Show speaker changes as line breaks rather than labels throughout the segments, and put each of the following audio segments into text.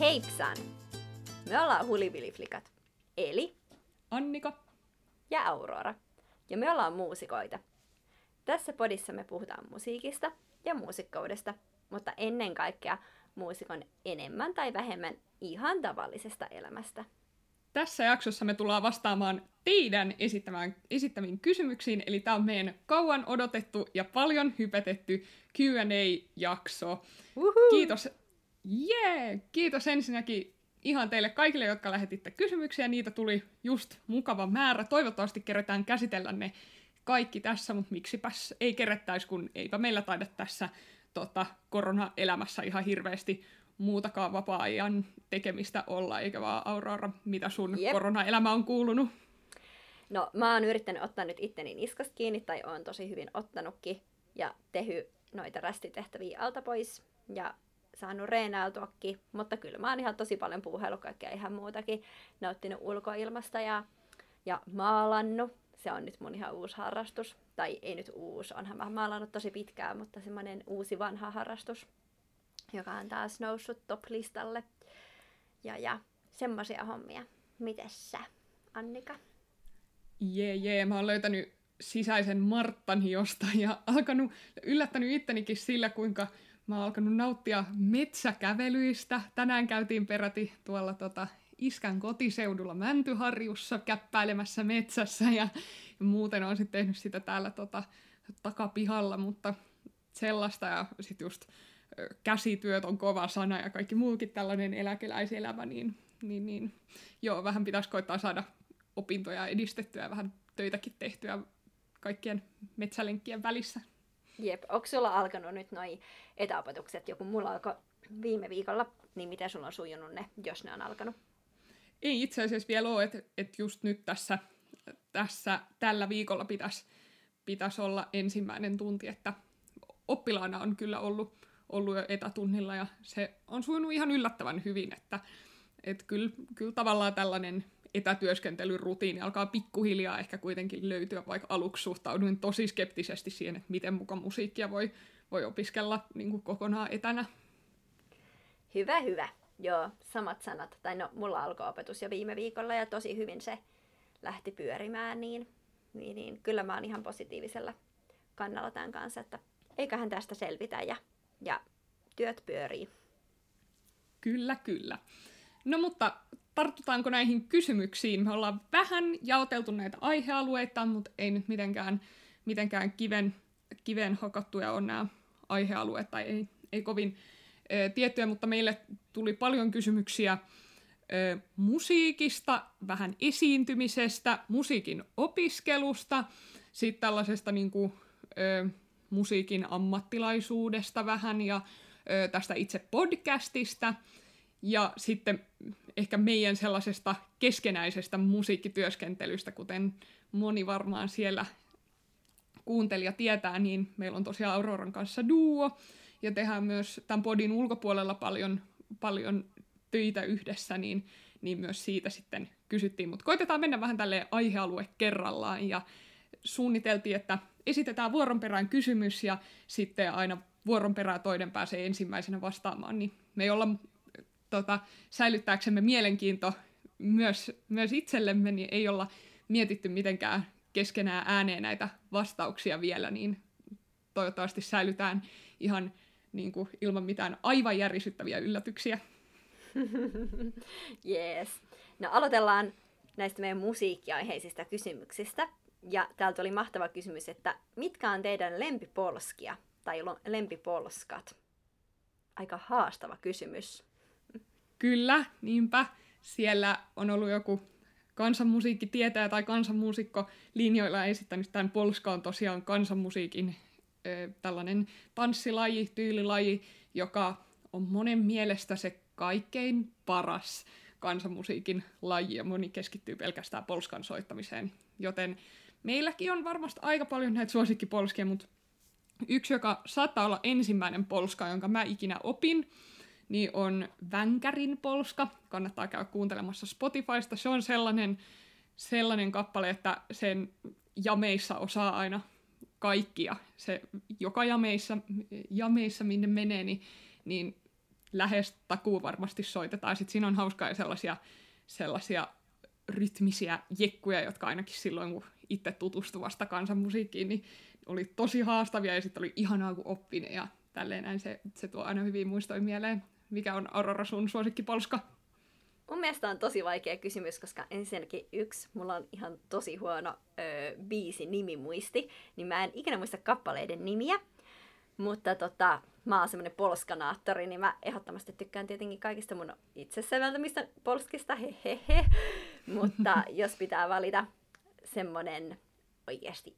Heipsan! Me ollaan Huliviliflikat, eli
Annika.
ja Aurora. Ja me ollaan muusikoita. Tässä podissa me puhutaan musiikista ja muusikkoudesta, mutta ennen kaikkea muusikon enemmän tai vähemmän ihan tavallisesta elämästä.
Tässä jaksossa me tullaan vastaamaan teidän esittämään, esittämiin kysymyksiin, eli tämä on meidän kauan odotettu ja paljon hypetetty Q&A-jakso. Kiitos, yeah! Kiitos ensinnäkin ihan teille kaikille, jotka lähetitte kysymyksiä. Niitä tuli just mukava määrä. Toivottavasti kerätään käsitellä ne kaikki tässä, mutta miksipäs ei kerättäisi, kun eipä meillä taida tässä tota, korona-elämässä ihan hirveästi muutakaan vapaa-ajan tekemistä olla, eikä vaan Aurora, mitä sun
Jep.
korona-elämä on kuulunut.
No, mä oon yrittänyt ottaa nyt itteni niskasta kiinni, tai oon tosi hyvin ottanutkin, ja tehy noita rästitehtäviä alta pois, ja saanut reenailtuakin, mutta kyllä mä oon ihan tosi paljon puuhellut kaikkea ihan muutakin, nauttinut ulkoilmasta ja, ja maalannut. Se on nyt mun ihan uusi harrastus, tai ei nyt uusi, onhan mä maalannut tosi pitkään, mutta semmoinen uusi vanha harrastus, joka on taas noussut top-listalle. Ja, ja semmoisia hommia. Mites sä, Annika?
Jee, jee, mä oon löytänyt sisäisen Marttani jostain ja alkanut, yllättänyt ittenikin sillä, kuinka mä oon alkanut nauttia metsäkävelyistä. Tänään käytiin peräti tuolla tota, iskän kotiseudulla Mäntyharjussa käppäilemässä metsässä ja, ja muuten on sitten tehnyt sitä täällä tota, takapihalla, mutta sellaista ja sitten just käsityöt on kova sana ja kaikki muukin tällainen eläkeläiselämä, niin, niin, niin joo, vähän pitäisi koittaa saada opintoja edistettyä ja vähän töitäkin tehtyä kaikkien metsälenkkien välissä.
Jep, onko sulla alkanut nyt noi etäopetukset, joku mulla alkoi viime viikolla, niin miten sulla on sujunut ne, jos ne on alkanut?
Ei itse asiassa vielä ole, että et just nyt tässä, tässä tällä viikolla pitäisi pitäis olla ensimmäinen tunti, että oppilaana on kyllä ollut, ollut jo etätunnilla ja se on sujunut ihan yllättävän hyvin, että et kyllä, kyllä tavallaan tällainen etätyöskentelyn rutiini alkaa pikkuhiljaa ehkä kuitenkin löytyä, vaikka aluksi suhtauduin tosi skeptisesti siihen, että miten muka musiikkia voi, voi opiskella niin kuin kokonaan etänä.
Hyvä, hyvä. Joo, samat sanat. Tai no, mulla alkoi opetus jo viime viikolla ja tosi hyvin se lähti pyörimään, niin, niin, niin kyllä mä oon ihan positiivisella kannalla tämän kanssa, että eiköhän tästä selvitä ja, ja työt pyörii.
Kyllä, kyllä. No mutta tartutaanko näihin kysymyksiin? Me ollaan vähän jaoteltu näitä aihealueita, mutta ei nyt mitenkään, mitenkään kiven, kiven hakattuja on nämä aihealueet, tai ei, ei kovin ö, tiettyjä, mutta meille tuli paljon kysymyksiä ö, musiikista, vähän esiintymisestä, musiikin opiskelusta, sitten tällaisesta niin kuin, ö, musiikin ammattilaisuudesta vähän, ja ö, tästä itse podcastista, ja sitten ehkä meidän sellaisesta keskenäisestä musiikkityöskentelystä, kuten moni varmaan siellä kuuntelija tietää, niin meillä on tosiaan Auroran kanssa duo, ja tehdään myös tämän podin ulkopuolella paljon, paljon töitä yhdessä, niin, niin myös siitä sitten kysyttiin. Mutta koitetaan mennä vähän tälle aihealue kerrallaan, ja suunniteltiin, että esitetään vuoron perään kysymys, ja sitten aina vuoron perään toinen pääsee ensimmäisenä vastaamaan, niin me ei olla tota, säilyttääksemme mielenkiinto myös, myös itsellemme, niin ei olla mietitty mitenkään keskenään ääneen näitä vastauksia vielä, niin toivottavasti säilytään ihan niin kuin, ilman mitään aivan järisyttäviä yllätyksiä.
Jees. No aloitellaan näistä meidän musiikkiaiheisista kysymyksistä. Ja täältä oli mahtava kysymys, että mitkä on teidän lempipolskia tai lempipolskat? Aika haastava kysymys.
Kyllä, niinpä. Siellä on ollut joku kansanmusiikkitietäjä tai kansanmuusikko linjoilla esittänyt tämän Polska on tosiaan kansanmusiikin ö, tällainen tanssilaji, tyylilaji, joka on monen mielestä se kaikkein paras kansanmusiikin laji ja moni keskittyy pelkästään polskan soittamiseen. Joten meilläkin on varmasti aika paljon näitä suosikkipolskia, mutta yksi, joka saattaa olla ensimmäinen polska, jonka mä ikinä opin, niin on Vänkärin polska. Kannattaa käydä kuuntelemassa Spotifysta. Se on sellainen, sellainen kappale, että sen jameissa osaa aina kaikkia. Se joka jameissa, jameissa minne menee, niin, niin lähes takuu varmasti soitetaan. Sitten siinä on hauskaa sellaisia, sellaisia rytmisiä jekkuja, jotka ainakin silloin, kun itse tutustui vasta kansanmusiikkiin, niin oli tosi haastavia ja sitten oli ihanaa, kun oppi ne ja tälleen näin. Se, se tuo aina hyvin muistoin mieleen. Mikä on Aurora sun suosikkipolska?
Mun mielestä on tosi vaikea kysymys, koska ensinnäkin yksi, mulla on ihan tosi huono öö, biisi nimimuisti, niin mä en ikinä muista kappaleiden nimiä. Mutta tota, mä oon semmonen polskanaattori, niin mä ehdottomasti tykkään tietenkin kaikista mun itse säveltämistä polskista, hehehe. Mutta jos pitää valita semmonen oikeasti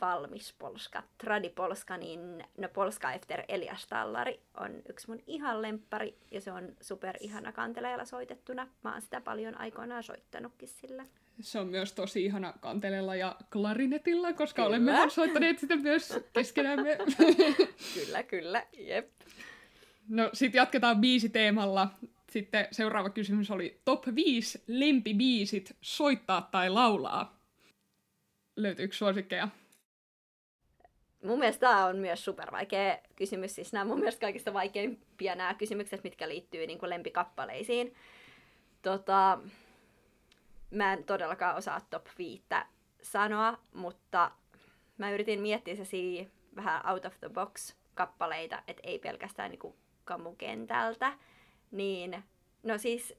valmis polska, tradipolska, niin no Polska efter Elias Tallari on yksi mun ihan lemppari ja se on super ihana kanteleella soitettuna. Mä oon sitä paljon aikoinaan soittanutkin sillä.
Se on myös tosi ihana kanteleella ja klarinetilla, koska kyllä. olemme soittaneet sitä myös keskenämme.
kyllä, kyllä, jep.
No sit jatketaan biisiteemalla. Sitten seuraava kysymys oli top 5 lempibiisit soittaa tai laulaa. Löytyykö suosikkeja?
Mun mielestä tämä on myös super vaikea kysymys. Siis nämä mun mielestä kaikista vaikeimpia nämä kysymykset, mitkä liittyy niin kuin lempikappaleisiin. Tota, mä en todellakaan osaa top 5 sanoa, mutta mä yritin miettiä se vähän out of the box kappaleita, että ei pelkästään niin kamukentältä. Niin, no siis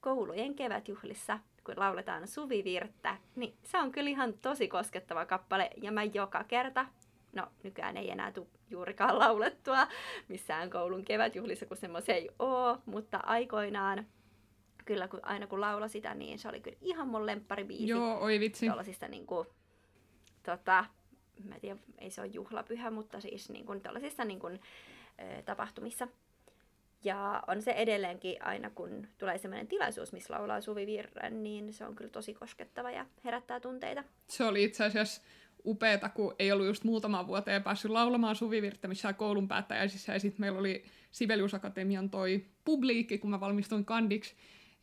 koulujen kevätjuhlissa, kun lauletaan suvivirttä, niin se on kyllä ihan tosi koskettava kappale. Ja mä joka kerta no nykyään ei enää tule juurikaan laulettua missään koulun kevätjuhlissa, kun semmoisia ei oo, mutta aikoinaan kyllä kun, aina kun laula sitä, niin se oli kyllä ihan mun lempparibiisi.
Joo, oi vitsi.
Tuollaisista niin kuin, tota, mä en tiedä, ei se ole juhlapyhä, mutta siis niin kuin, tällaisissa niin kuin, tapahtumissa. Ja on se edelleenkin aina, kun tulee sellainen tilaisuus, missä laulaa Suvi Virren, niin se on kyllä tosi koskettava ja herättää tunteita.
Se oli itse asiassa upeeta, kun ei ollut just muutama vuoteen päässyt laulamaan suvivirttä missään koulun päättäjäisissä. Ja sitten meillä oli Sibelius Akatemian toi publiikki, kun mä valmistuin kandiksi.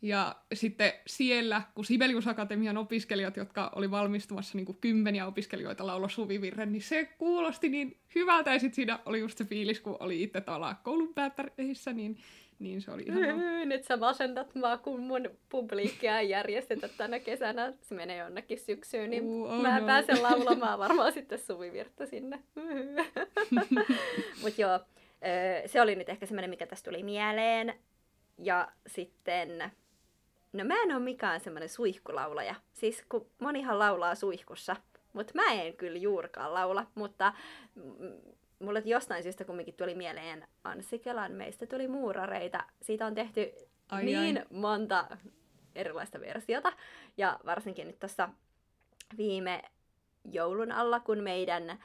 Ja sitten siellä, kun Sibelius Akatemian opiskelijat, jotka oli valmistumassa niin kuin kymmeniä opiskelijoita laulo suvivirren, niin se kuulosti niin hyvältä. Ja sitten siinä oli just se fiilis, kun oli itse tuolla koulun päättäjissä, niin niin se oli ihan...
Nyt sä masendat mua, kun mun publiikkia ei järjestetä tänä kesänä. Se menee jonnekin syksyyn, niin uh, oh mä no. pääsen laulamaan varmaan sitten suvivirta sinne. Mut joo, se oli nyt ehkä semmoinen, mikä tästä tuli mieleen. Ja sitten, no mä en ole mikään semmoinen suihkulaulaja. Siis kun monihan laulaa suihkussa, mutta mä en kyllä juurkaan laula, mutta mulle jostain syystä kumminkin tuli mieleen Anssi Kelan Meistä tuli muurareita. Siitä on tehty ai niin ai. monta erilaista versiota. Ja varsinkin nyt tuossa viime joulun alla, kun meidän ö,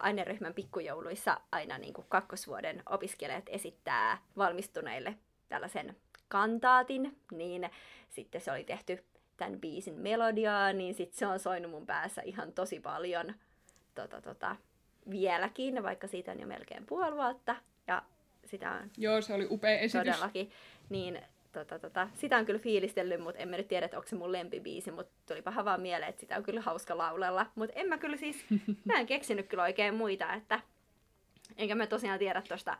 aineryhmän pikkujouluissa aina niin kuin kakkosvuoden opiskelijat esittää valmistuneille tällaisen kantaatin, niin sitten se oli tehty tämän biisin melodiaa, niin sitten se on soinut mun päässä ihan tosi paljon tota, tota, vieläkin, vaikka siitä on jo melkein puoli vuotta. Ja sitä on
Joo, se oli upea esitys.
Todellakin. Niin, tota, tota, sitä on kyllä fiilistellyt, mutta en mä nyt tiedä, että onko se mun lempibiisi, mutta tulipa vaan mieleen, että sitä on kyllä hauska laulella. Mutta en mä kyllä siis, mä en keksinyt kyllä oikein muita, että enkä mä tosiaan tiedä tuosta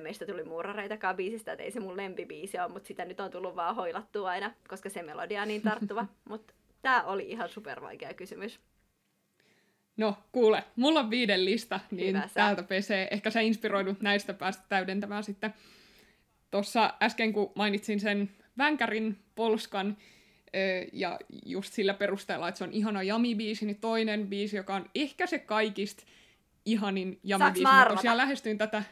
meistä tuli muurareitakaan biisistä, että ei se mun lempibiisi ole, mutta sitä nyt on tullut vaan hoilattua aina, koska se melodia on niin tarttuva. mutta tää oli ihan super vaikea kysymys.
No, kuule, mulla on viiden lista, niin Hyvä, täältä pesee. Ehkä sä inspiroidut näistä päästä täydentämään sitten. Tuossa äsken, kun mainitsin sen Vänkärin Polskan, ja just sillä perusteella, että se on ihana jami-biisi, niin toinen biisi, joka on ehkä se kaikista ihanin jami-biisi. Mä tosiaan lähestyin tätä...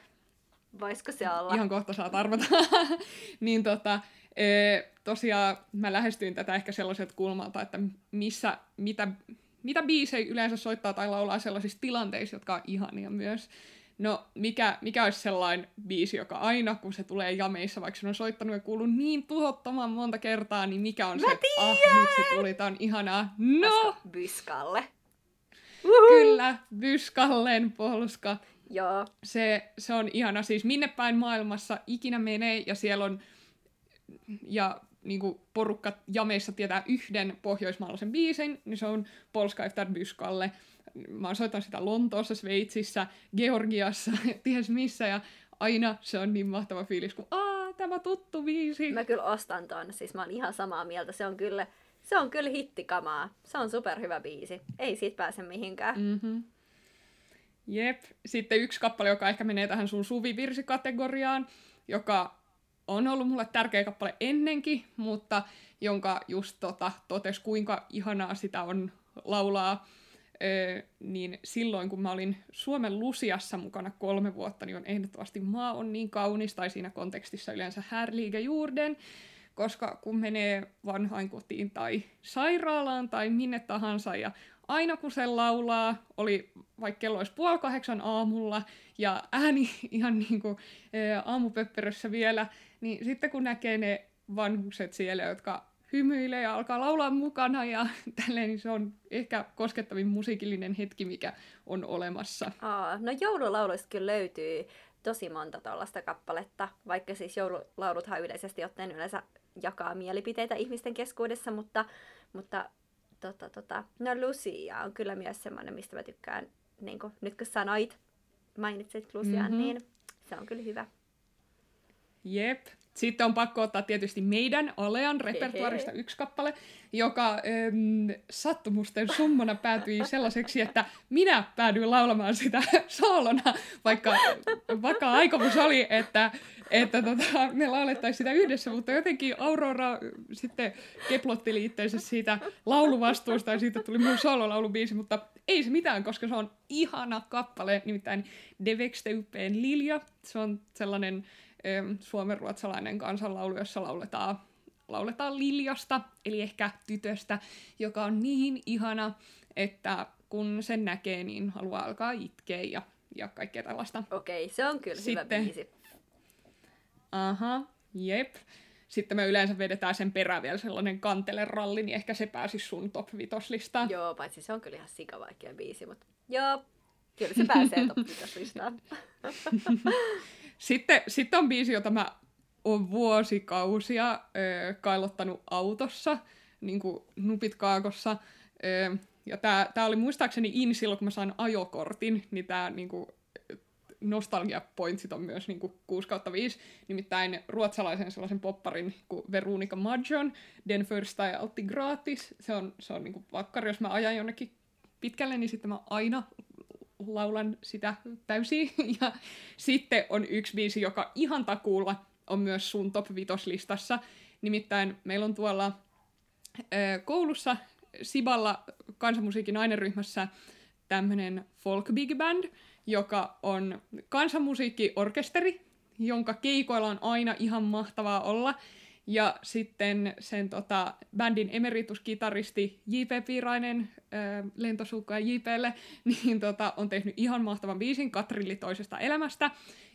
Voisiko se olla?
Ihan kohta saat arvata. niin tota, tosiaan mä lähestyin tätä ehkä sellaiselta kulmalta, että missä, mitä mitä biisejä yleensä soittaa tai laulaa sellaisissa tilanteissa, jotka on ihania myös. No, mikä, mikä olisi sellainen biisi, joka aina, kun se tulee jameissa, vaikka se on soittanut ja kuullut niin tuhottoman monta kertaa, niin mikä on
Mä
se,
tiedän!
ah, nyt se tuli, tää on ihanaa. No!
Byskalle.
Uhuh. Kyllä, Byskallen polska.
Joo.
Se, se on ihana, siis minne päin maailmassa ikinä menee, ja siellä on, ja niin kuin porukka jameissa tietää yhden pohjoismaalaisen biisin, niin se on Polska efter Byskalle. Mä oon soittanut sitä Lontoossa, Sveitsissä, Georgiassa, ties missä, ja aina se on niin mahtava fiilis, kun aa, tämä tuttu biisi.
Mä kyllä ostan ton, siis mä oon ihan samaa mieltä. Se on kyllä, se on kyllä hittikamaa. Se on superhyvä biisi. Ei siitä pääse mihinkään.
Mm-hmm. Jep. Sitten yksi kappale, joka ehkä menee tähän sun suvivirsikategoriaan, joka on ollut mulle tärkeä kappale ennenkin, mutta jonka just tota, totes kuinka ihanaa sitä on laulaa, öö, niin silloin kun mä olin Suomen Lusiassa mukana kolme vuotta, niin on ehdottomasti Maa on niin kaunis, tai siinä kontekstissa yleensä Härliike Jurden, koska kun menee vanhainkotiin tai sairaalaan tai minne tahansa ja aina kun se laulaa, oli vaikka kello olisi puoli kahdeksan aamulla ja ääni ihan niin kuin aamupöpperössä vielä, niin sitten kun näkee ne vanhukset siellä, jotka hymyilee ja alkaa laulaa mukana ja tälleen, niin se on ehkä koskettavin musiikillinen hetki, mikä on olemassa.
Aa, no joululauluista kyllä löytyy tosi monta tuollaista kappaletta, vaikka siis joululauluthan yleisesti ottaen yleensä jakaa mielipiteitä ihmisten keskuudessa, mutta, mutta tota, tota, no Lucia on kyllä myös semmoinen, mistä mä tykkään, niin kun, nyt kun sanoit, mainitsit Lucian, mm-hmm. niin se on kyllä hyvä.
Jep. Sitten on pakko ottaa tietysti meidän Alean repertuarista yksi kappale, joka äm, sattumusten summana päätyi sellaiseksi, että minä päädyin laulamaan sitä soolona, vaikka, vaikka aikomus oli, että, että tota, me laulettaisiin sitä yhdessä, mutta jotenkin Aurora sitten keplotteli itseensä siitä lauluvastuusta ja siitä tuli mun soololaulubiisi, mutta ei se mitään, koska se on ihana kappale, nimittäin Devexte Lilja. Se on sellainen suomenruotsalainen kansanlaulu, jossa lauletaan, lauletaan liljasta, eli ehkä tytöstä, joka on niin ihana, että kun sen näkee, niin haluaa alkaa itkeä ja, ja kaikkea tällaista.
Okei, se on kyllä Sitten, hyvä biisi.
Aha, jep. Sitten me yleensä vedetään sen perään vielä sellainen kanteleralli, niin ehkä se pääsisi sun top vitoslistaan.
Joo, paitsi se on kyllä ihan sikavaikea biisi, mutta joo, kyllä se pääsee top vitoslistaan.
Sitten, sitten on biisi, jota mä oon vuosikausia ö, kailottanut autossa, niin kuin nupit kaakossa. Ö, ja tää, tää oli muistaakseni in silloin, kun mä sain ajokortin, niin tää niinku, nostalgia pointsit on myös niinku 6 kautta 5. Nimittäin ruotsalaisen sellaisen popparin kuin Veronica Maggio, Den första är alltid gratis. Se on, se on niinku vakkari, jos mä ajan jonnekin pitkälle, niin sitten mä aina laulan sitä täysin. Ja sitten on yksi biisi, joka ihan takuulla on myös sun top 5 listassa. Nimittäin meillä on tuolla ö, koulussa Siballa kansanmusiikin aineryhmässä tämmöinen folk big band, joka on kansanmusiikkiorkesteri, jonka keikoilla on aina ihan mahtavaa olla. Ja sitten sen tota, bändin emerituskitaristi J.P. Piirainen, lentosukka J.P.lle, niin tota, on tehnyt ihan mahtavan biisin Katrilli toisesta elämästä.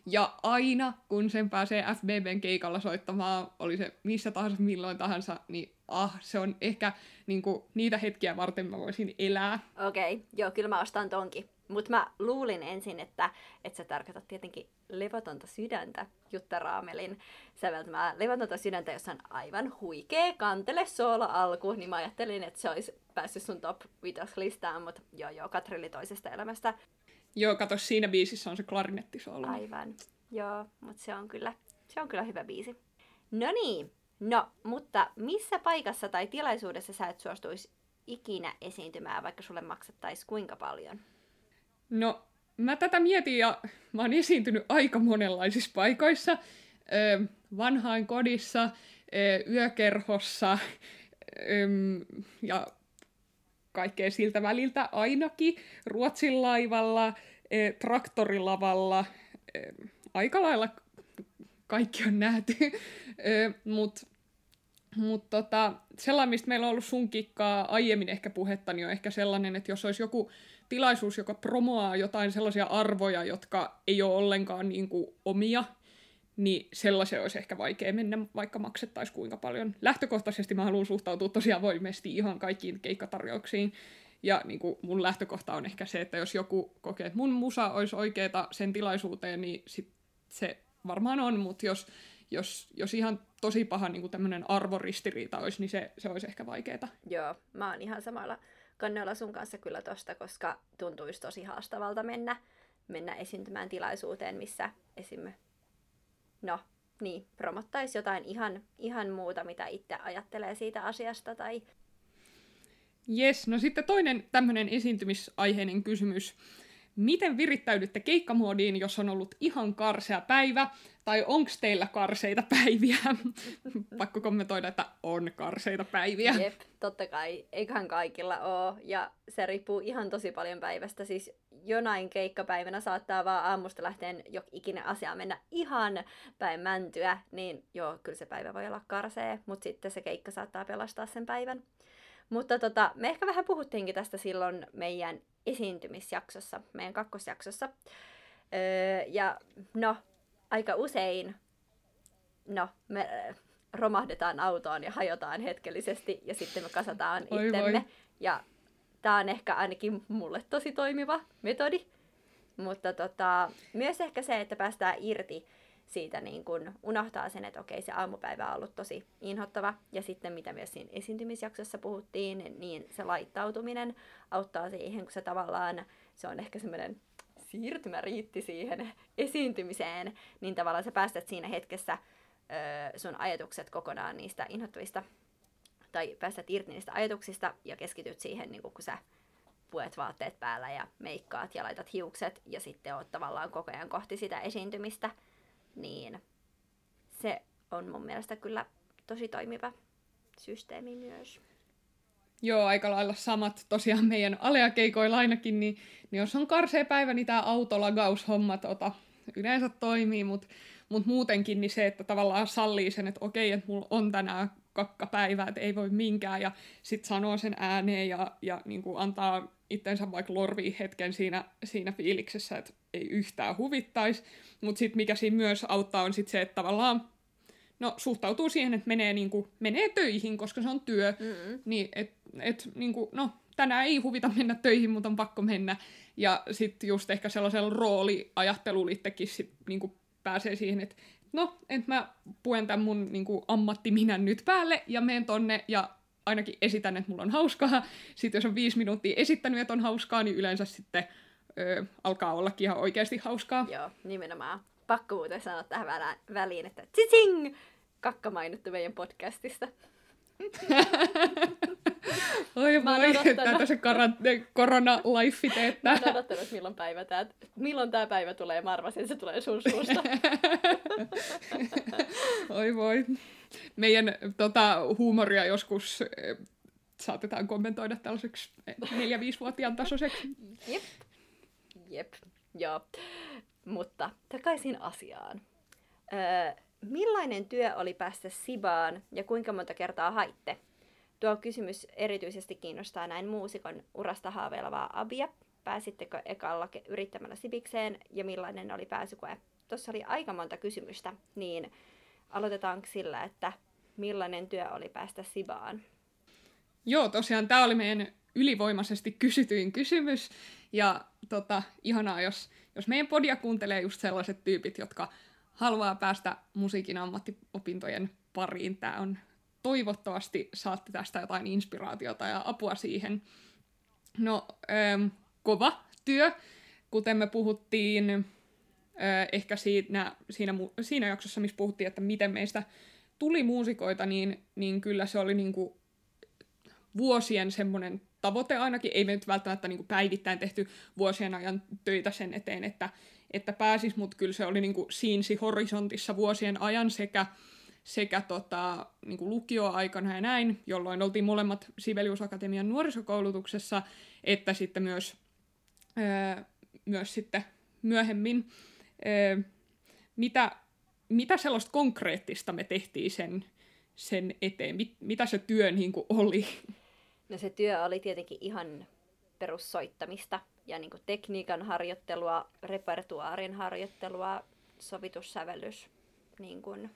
Ja aina, kun sen pääsee FBBn keikalla soittamaan, oli se missä tahansa, milloin tahansa, niin ah, se on ehkä niin kuin, niitä hetkiä varten mä voisin elää.
Okei, okay. joo, kyllä mä ostan tonkin. Mutta mä luulin ensin, että, että sä tarkoitat tietenkin levotonta sydäntä, Jutta Raamelin säveltämää levotonta sydäntä, jossa on aivan huikea kantele soola alku, niin mä ajattelin, että se olisi päässyt sun top 5 listaan, mutta joo joo, Katrilli toisesta elämästä.
Joo, kato, siinä biisissä on se klarinettisoolo.
Aivan, joo, mutta se on kyllä, se on kyllä hyvä biisi. No niin, no, mutta missä paikassa tai tilaisuudessa sä et suostuisi ikinä esiintymään, vaikka sulle maksettaisiin kuinka paljon?
No, mä tätä mietin ja mä oon esiintynyt aika monenlaisissa paikoissa. vanhain kodissa, yökerhossa ja kaikkea siltä väliltä ainakin. Ruotsin laivalla, traktorilavalla, aika lailla kaikki on nähty. Mutta mut tota, sellainen, mistä meillä on ollut sun kikkaa aiemmin ehkä puhetta, niin on ehkä sellainen, että jos olisi joku tilaisuus, joka promoaa jotain sellaisia arvoja, jotka ei ole ollenkaan niin kuin omia, niin sellaisen olisi ehkä vaikea mennä, vaikka maksettaisiin kuinka paljon. Lähtökohtaisesti mä haluan suhtautua tosiaan voimesti ihan kaikkiin keikkatarjouksiin. Ja niin kuin mun lähtökohta on ehkä se, että jos joku kokee, että mun musa olisi oikeeta sen tilaisuuteen, niin sit se varmaan on, mutta jos, jos, jos ihan tosi paha niin tämmöinen arvoristiriita olisi, niin se, se olisi ehkä vaikeaa.
Joo, mä oon ihan samalla kannella sun kanssa kyllä tosta, koska tuntuisi tosi haastavalta mennä, mennä esiintymään tilaisuuteen, missä esim. no niin, promottaisi jotain ihan, ihan muuta, mitä itse ajattelee siitä asiasta. Tai...
Yes, no sitten toinen tämmöinen esiintymisaiheinen kysymys Miten virittäydytte keikkamuodiin, jos on ollut ihan karsea päivä, tai onko teillä karseita päiviä? Pakko kommentoida, että on karseita päiviä.
Jep, totta kai. Eiköhän kaikilla ole. Ja se riippuu ihan tosi paljon päivästä. Siis jonain keikkapäivänä saattaa vaan aamusta lähteen jo ikinä asia mennä ihan päin mäntyä. Niin joo, kyllä se päivä voi olla karsee, mutta sitten se keikka saattaa pelastaa sen päivän. Mutta tota, me ehkä vähän puhuttiinkin tästä silloin meidän esiintymisjaksossa, meidän kakkosjaksossa. Öö, ja no, aika usein, no, me romahdetaan autoon ja hajotaan hetkellisesti ja sitten me kasataan Oi itsemme. Voi. Ja tämä on ehkä ainakin mulle tosi toimiva metodi. Mutta tota, myös ehkä se, että päästään irti siitä niin kun unohtaa sen, että okei, se aamupäivä on ollut tosi inhottava. Ja sitten mitä myös siinä esiintymisjaksossa puhuttiin, niin se laittautuminen auttaa siihen, kun se tavallaan, se on ehkä semmoinen siirtymäriitti siihen esiintymiseen, niin tavallaan sä päästät siinä hetkessä ö, sun ajatukset kokonaan niistä inhottavista, tai päästät irti niistä ajatuksista ja keskityt siihen, niin kun sä puet vaatteet päällä ja meikkaat ja laitat hiukset ja sitten oot tavallaan koko ajan kohti sitä esiintymistä niin se on mun mielestä kyllä tosi toimiva systeemi myös.
Joo, aika lailla samat tosiaan meidän aleakeikoilla ainakin, niin, niin jos on karsea päivä, niin tämä autolagaushomma tota, yleensä toimii, mutta mut muutenkin niin se, että tavallaan sallii sen, että okei, että mulla on tänään kakkapäivä, että ei voi minkään, ja sitten sanoo sen ääneen ja, ja niin kuin antaa itsensä vaikka lorvii hetken siinä, siinä fiiliksessä, että ei yhtään huvittaisi, mutta sitten mikä siinä myös auttaa on sit se, että tavallaan no, suhtautuu siihen, että menee, niinku, menee töihin, koska se on työ, mm-hmm. niin et, et, niinku, no, tänään ei huvita mennä töihin, mutta on pakko mennä. Ja sitten just ehkä sellaisella rooliajattelulla itsekin sit, niinku, pääsee siihen, että no, että mä puen tämän mun niinku, ammattiminän nyt päälle ja menen tonne ja ainakin esitän, että mulla on hauskaa. Sitten jos on viisi minuuttia esittänyt, että on hauskaa, niin yleensä sitten ö, alkaa ollakin ihan oikeasti hauskaa.
Joo, nimenomaan. Pakko muuten sanoa tähän väliin, että tsitsing! Kakka mainittu meidän podcastista.
Oi voi, tätä se korona-life teettää.
Mä oon odottanut, milloin, päivä tää, milloin tää päivä tulee. Mä arvasin, että se tulee sun suusta.
Oi voi. Meidän tota, huumoria joskus eh, saatetaan kommentoida tällaiseksi neljä-viisivuotiaan tasoiseksi.
Jep. Jep, joo. Mutta takaisin asiaan. Öö, millainen työ oli päästä Sibaan ja kuinka monta kertaa haitte? Tuo kysymys erityisesti kiinnostaa näin muusikon urasta haaveilevaa Abia. Pääsittekö ekalla yrittämällä Sibikseen ja millainen oli pääsykoe? Tuossa oli aika monta kysymystä, niin aloitetaanko sillä, että millainen työ oli päästä Sibaan?
Joo, tosiaan tämä oli meidän ylivoimaisesti kysytyin kysymys. Ja tota, ihanaa, jos, jos meidän podia kuuntelee just sellaiset tyypit, jotka haluaa päästä musiikin ammattiopintojen pariin. Tämä on toivottavasti saatte tästä jotain inspiraatiota ja apua siihen. No, ähm, kova työ, kuten me puhuttiin äh, ehkä siinä, siinä, siinä jaksossa, missä puhuttiin, että miten meistä tuli muusikoita, niin, niin kyllä se oli niinku vuosien semmoinen tavoite ainakin, ei me nyt välttämättä niin kuin päivittäin tehty vuosien ajan töitä sen eteen, että, että pääsis, mutta kyllä se oli niin kuin siinsi horisontissa vuosien ajan sekä, sekä tota, niin kuin lukioaikana ja näin, jolloin oltiin molemmat Sibelius Akatemian nuorisokoulutuksessa, että sitten myös, ää, myös sitten myöhemmin. Ää, mitä, mitä sellaista konkreettista me tehtiin sen, sen eteen? Mit, mitä se työ niin kuin oli?
No se työ oli tietenkin ihan perussoittamista ja niin kuin tekniikan harjoittelua, repertuaarin harjoittelua, sovitussävellys niin kuin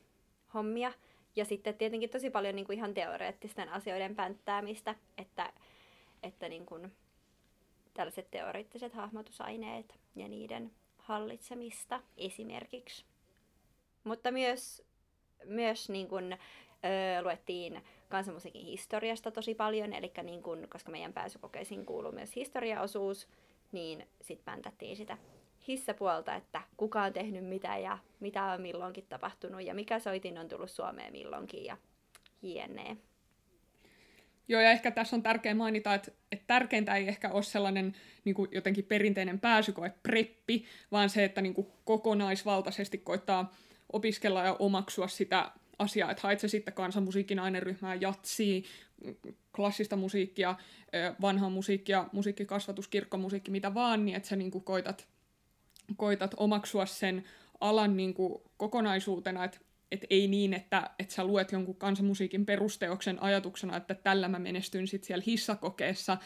hommia. Ja sitten tietenkin tosi paljon niin kuin ihan teoreettisten asioiden pänttäämistä, että, että niin kuin tällaiset teoreettiset hahmotusaineet ja niiden hallitsemista esimerkiksi. Mutta myös, myös niin kuin, ö, luettiin kansanmusiikin historiasta tosi paljon, eli niin kun, koska meidän pääsykokeisiin kuuluu myös historiaosuus, niin sitten päntättiin sitä hissäpuolta, että kuka on tehnyt mitä ja mitä on milloinkin tapahtunut ja mikä soitin on tullut Suomeen milloinkin ja jne.
Joo, ja ehkä tässä on tärkeää mainita, että, että tärkeintä ei ehkä ole sellainen niin kuin jotenkin perinteinen pääsykoe preppi, vaan se, että niin kuin kokonaisvaltaisesti koittaa opiskella ja omaksua sitä asiaa, että haet se sitten kansanmusiikin aineryhmää, jatsia, klassista musiikkia, vanhaa musiikkia, musiikkikasvatus, kirkkomusiikki, mitä vaan, niin että sä niin kuin koitat, koitat omaksua sen alan niin kuin kokonaisuutena, että et ei niin, että, että sä luet jonkun kansanmusiikin perusteoksen ajatuksena, että tällä mä menestyn sitten siellä hissakokeessa,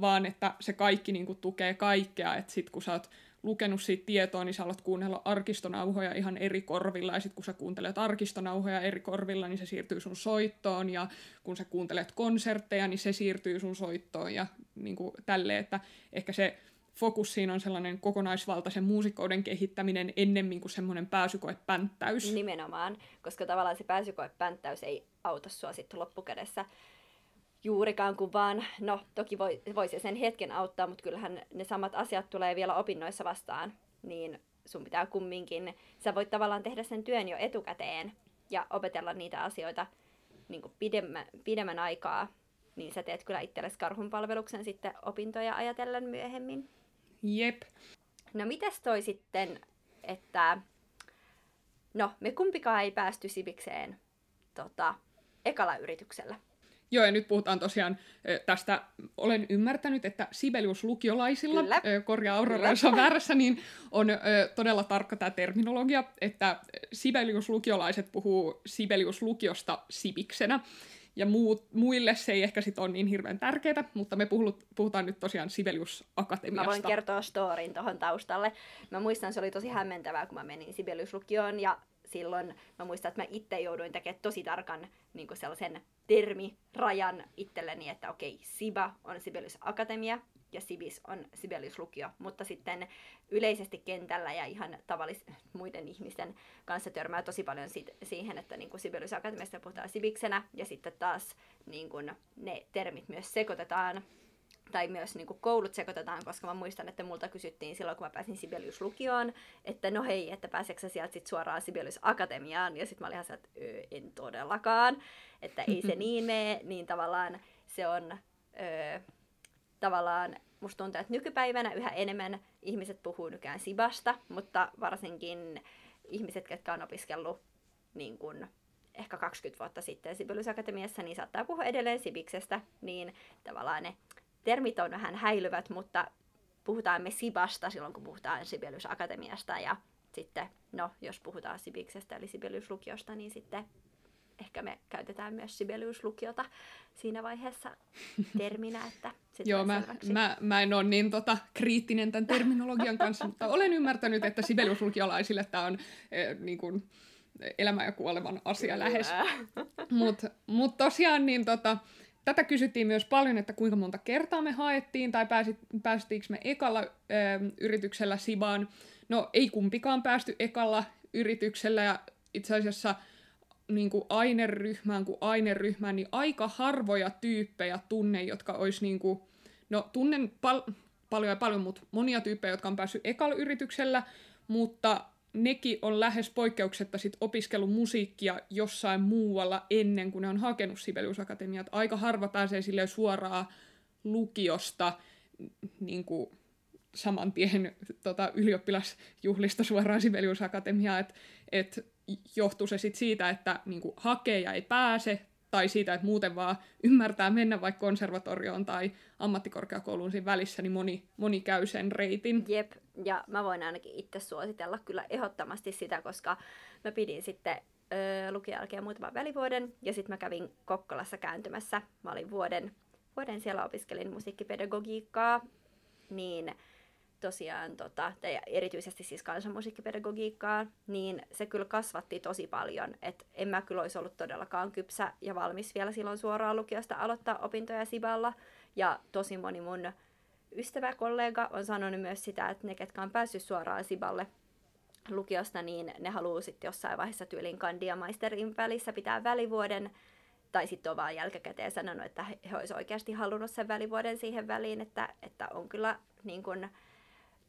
vaan että se kaikki niin kuin, tukee kaikkea, että sitten kun sä oot lukenut siitä tietoa, niin sä alat kuunnella arkistonauhoja ihan eri korvilla, ja sitten kun sä kuuntelet arkistonauhoja eri korvilla, niin se siirtyy sun soittoon, ja kun sä kuuntelet konsertteja, niin se siirtyy sun soittoon, ja niin kuin tälleen, että ehkä se fokus siinä on sellainen kokonaisvaltaisen muusikkouden kehittäminen ennemmin kuin semmoinen pääsykoepänttäys.
Nimenomaan, koska tavallaan se pääsykoepänttäys ei auta sua sitten loppukädessä juurikaan, kun vaan, no toki voi, voisi sen hetken auttaa, mutta kyllähän ne samat asiat tulee vielä opinnoissa vastaan, niin sun pitää kumminkin, sä voit tavallaan tehdä sen työn jo etukäteen ja opetella niitä asioita niin kuin pidemmän, pidemmän aikaa, niin sä teet kyllä itsellesi karhunpalveluksen sitten opintoja ajatellen myöhemmin.
Jep.
No mitäs toi sitten, että no me kumpikaan ei päästy Sibikseen tota, ekalla yrityksellä.
Joo, ja nyt puhutaan tosiaan tästä, olen ymmärtänyt, että Sibelius-lukiolaisilla, Kyllä. korjaa Aurora, jos on väärässä, niin on todella tarkka tämä terminologia, että Sibelius-lukiolaiset puhuu Sibelius-lukiosta Sibiksenä, ja muut, muille se ei ehkä sit ole niin hirveän tärkeää, mutta me puhutaan nyt tosiaan Sibelius Akatemiasta.
Mä voin kertoa storin tuohon taustalle. Mä muistan, se oli tosi hämmentävää, kun mä menin Sibelius-lukioon ja silloin mä muistan, että mä itse jouduin tekemään tosi tarkan niin sellaisen termirajan itselleni, että okei, Siba on Sibelius Akatemia ja Sibis on Sibelius Lukio, mutta sitten yleisesti kentällä ja ihan tavallis muiden ihmisten kanssa törmää tosi paljon si- siihen, että niin kuin Sibelius Akatemiasta puhutaan Sibiksenä. Ja sitten taas niin kuin ne termit myös sekoitetaan tai myös niin kuin koulut sekoitetaan, koska mä muistan, että multa kysyttiin silloin, kun mä pääsin Sibelius lukioon, että no hei, että pääseekö sä sieltä sit suoraan Sibelius Akatemiaan, ja sitten mä olin ihan että en todellakaan, että ei se niin mene, niin tavallaan se on öö, tavallaan, musta tuntuu, että nykypäivänä yhä enemmän ihmiset puhuu nykään Sibasta, mutta varsinkin ihmiset, jotka on opiskellut niin kun, ehkä 20 vuotta sitten Sibelius Akatemiassa, niin saattaa puhua edelleen Sibiksestä, niin tavallaan ne termit on vähän häilyvät, mutta puhutaan me Sibasta silloin, kun puhutaan Sibelius Akatemiasta ja sitten, no, jos puhutaan Sibiksestä eli Sibelius Lukiosta, niin sitten ehkä me käytetään myös Sibelius-lukiota siinä vaiheessa terminä, että
Joo, mä, mä, mä en ole niin tota, kriittinen tämän terminologian kanssa, mutta olen ymmärtänyt, että Sibelius-lukiolaisille tämä on eh, niin kuin, elämän ja kuoleman asia Kyllä. lähes. Mutta mut tosiaan niin tota, Tätä kysyttiin myös paljon, että kuinka monta kertaa me haettiin tai päästiinkö me ekalla ö, yrityksellä Sibaan. No ei kumpikaan päästy ekalla yrityksellä ja itse asiassa niin kuin aineryhmään kuin aineryhmään, niin aika harvoja tyyppejä tunne, jotka olisi niin kuin, no tunnen pal- paljon ja paljon, mutta monia tyyppejä, jotka on päässyt ekalla yrityksellä, mutta nekin on lähes poikkeuksetta sit opiskellut musiikkia jossain muualla ennen kuin ne on hakenut Sibelius Akatemiat. Aika harva pääsee sille suoraan lukiosta niin kuin saman tien tota, ylioppilasjuhlista suoraan Sibelius Akatemiaan, et johtuu se sit siitä, että niin kuin, hakee ja ei pääse, tai siitä, että muuten vaan ymmärtää mennä vaikka konservatorioon tai ammattikorkeakouluun siinä välissä, niin moni, moni käy sen reitin.
Jep, ja mä voin ainakin itse suositella kyllä ehdottomasti sitä, koska mä pidin sitten öö, lukion jälkeen muutaman välivuoden, ja sitten mä kävin Kokkolassa kääntymässä. Mä olin vuoden, vuoden siellä opiskelin musiikkipedagogiikkaa, niin tosiaan, tota, ja erityisesti siis kansanmusiikkipedagogiikkaa, niin se kyllä kasvatti tosi paljon. Et en mä kyllä olisi ollut todellakaan kypsä ja valmis vielä silloin suoraan lukiosta aloittaa opintoja Siballa. Ja tosi moni mun ystäväkollega on sanonut myös sitä, että ne, ketkä on päässyt suoraan Siballe lukiosta, niin ne haluaa sitten jossain vaiheessa tyylin kandia maisterin välissä pitää välivuoden, tai sitten on vaan jälkikäteen sanonut, että he olisivat oikeasti halunnut sen välivuoden siihen väliin, että, että on kyllä niin kun,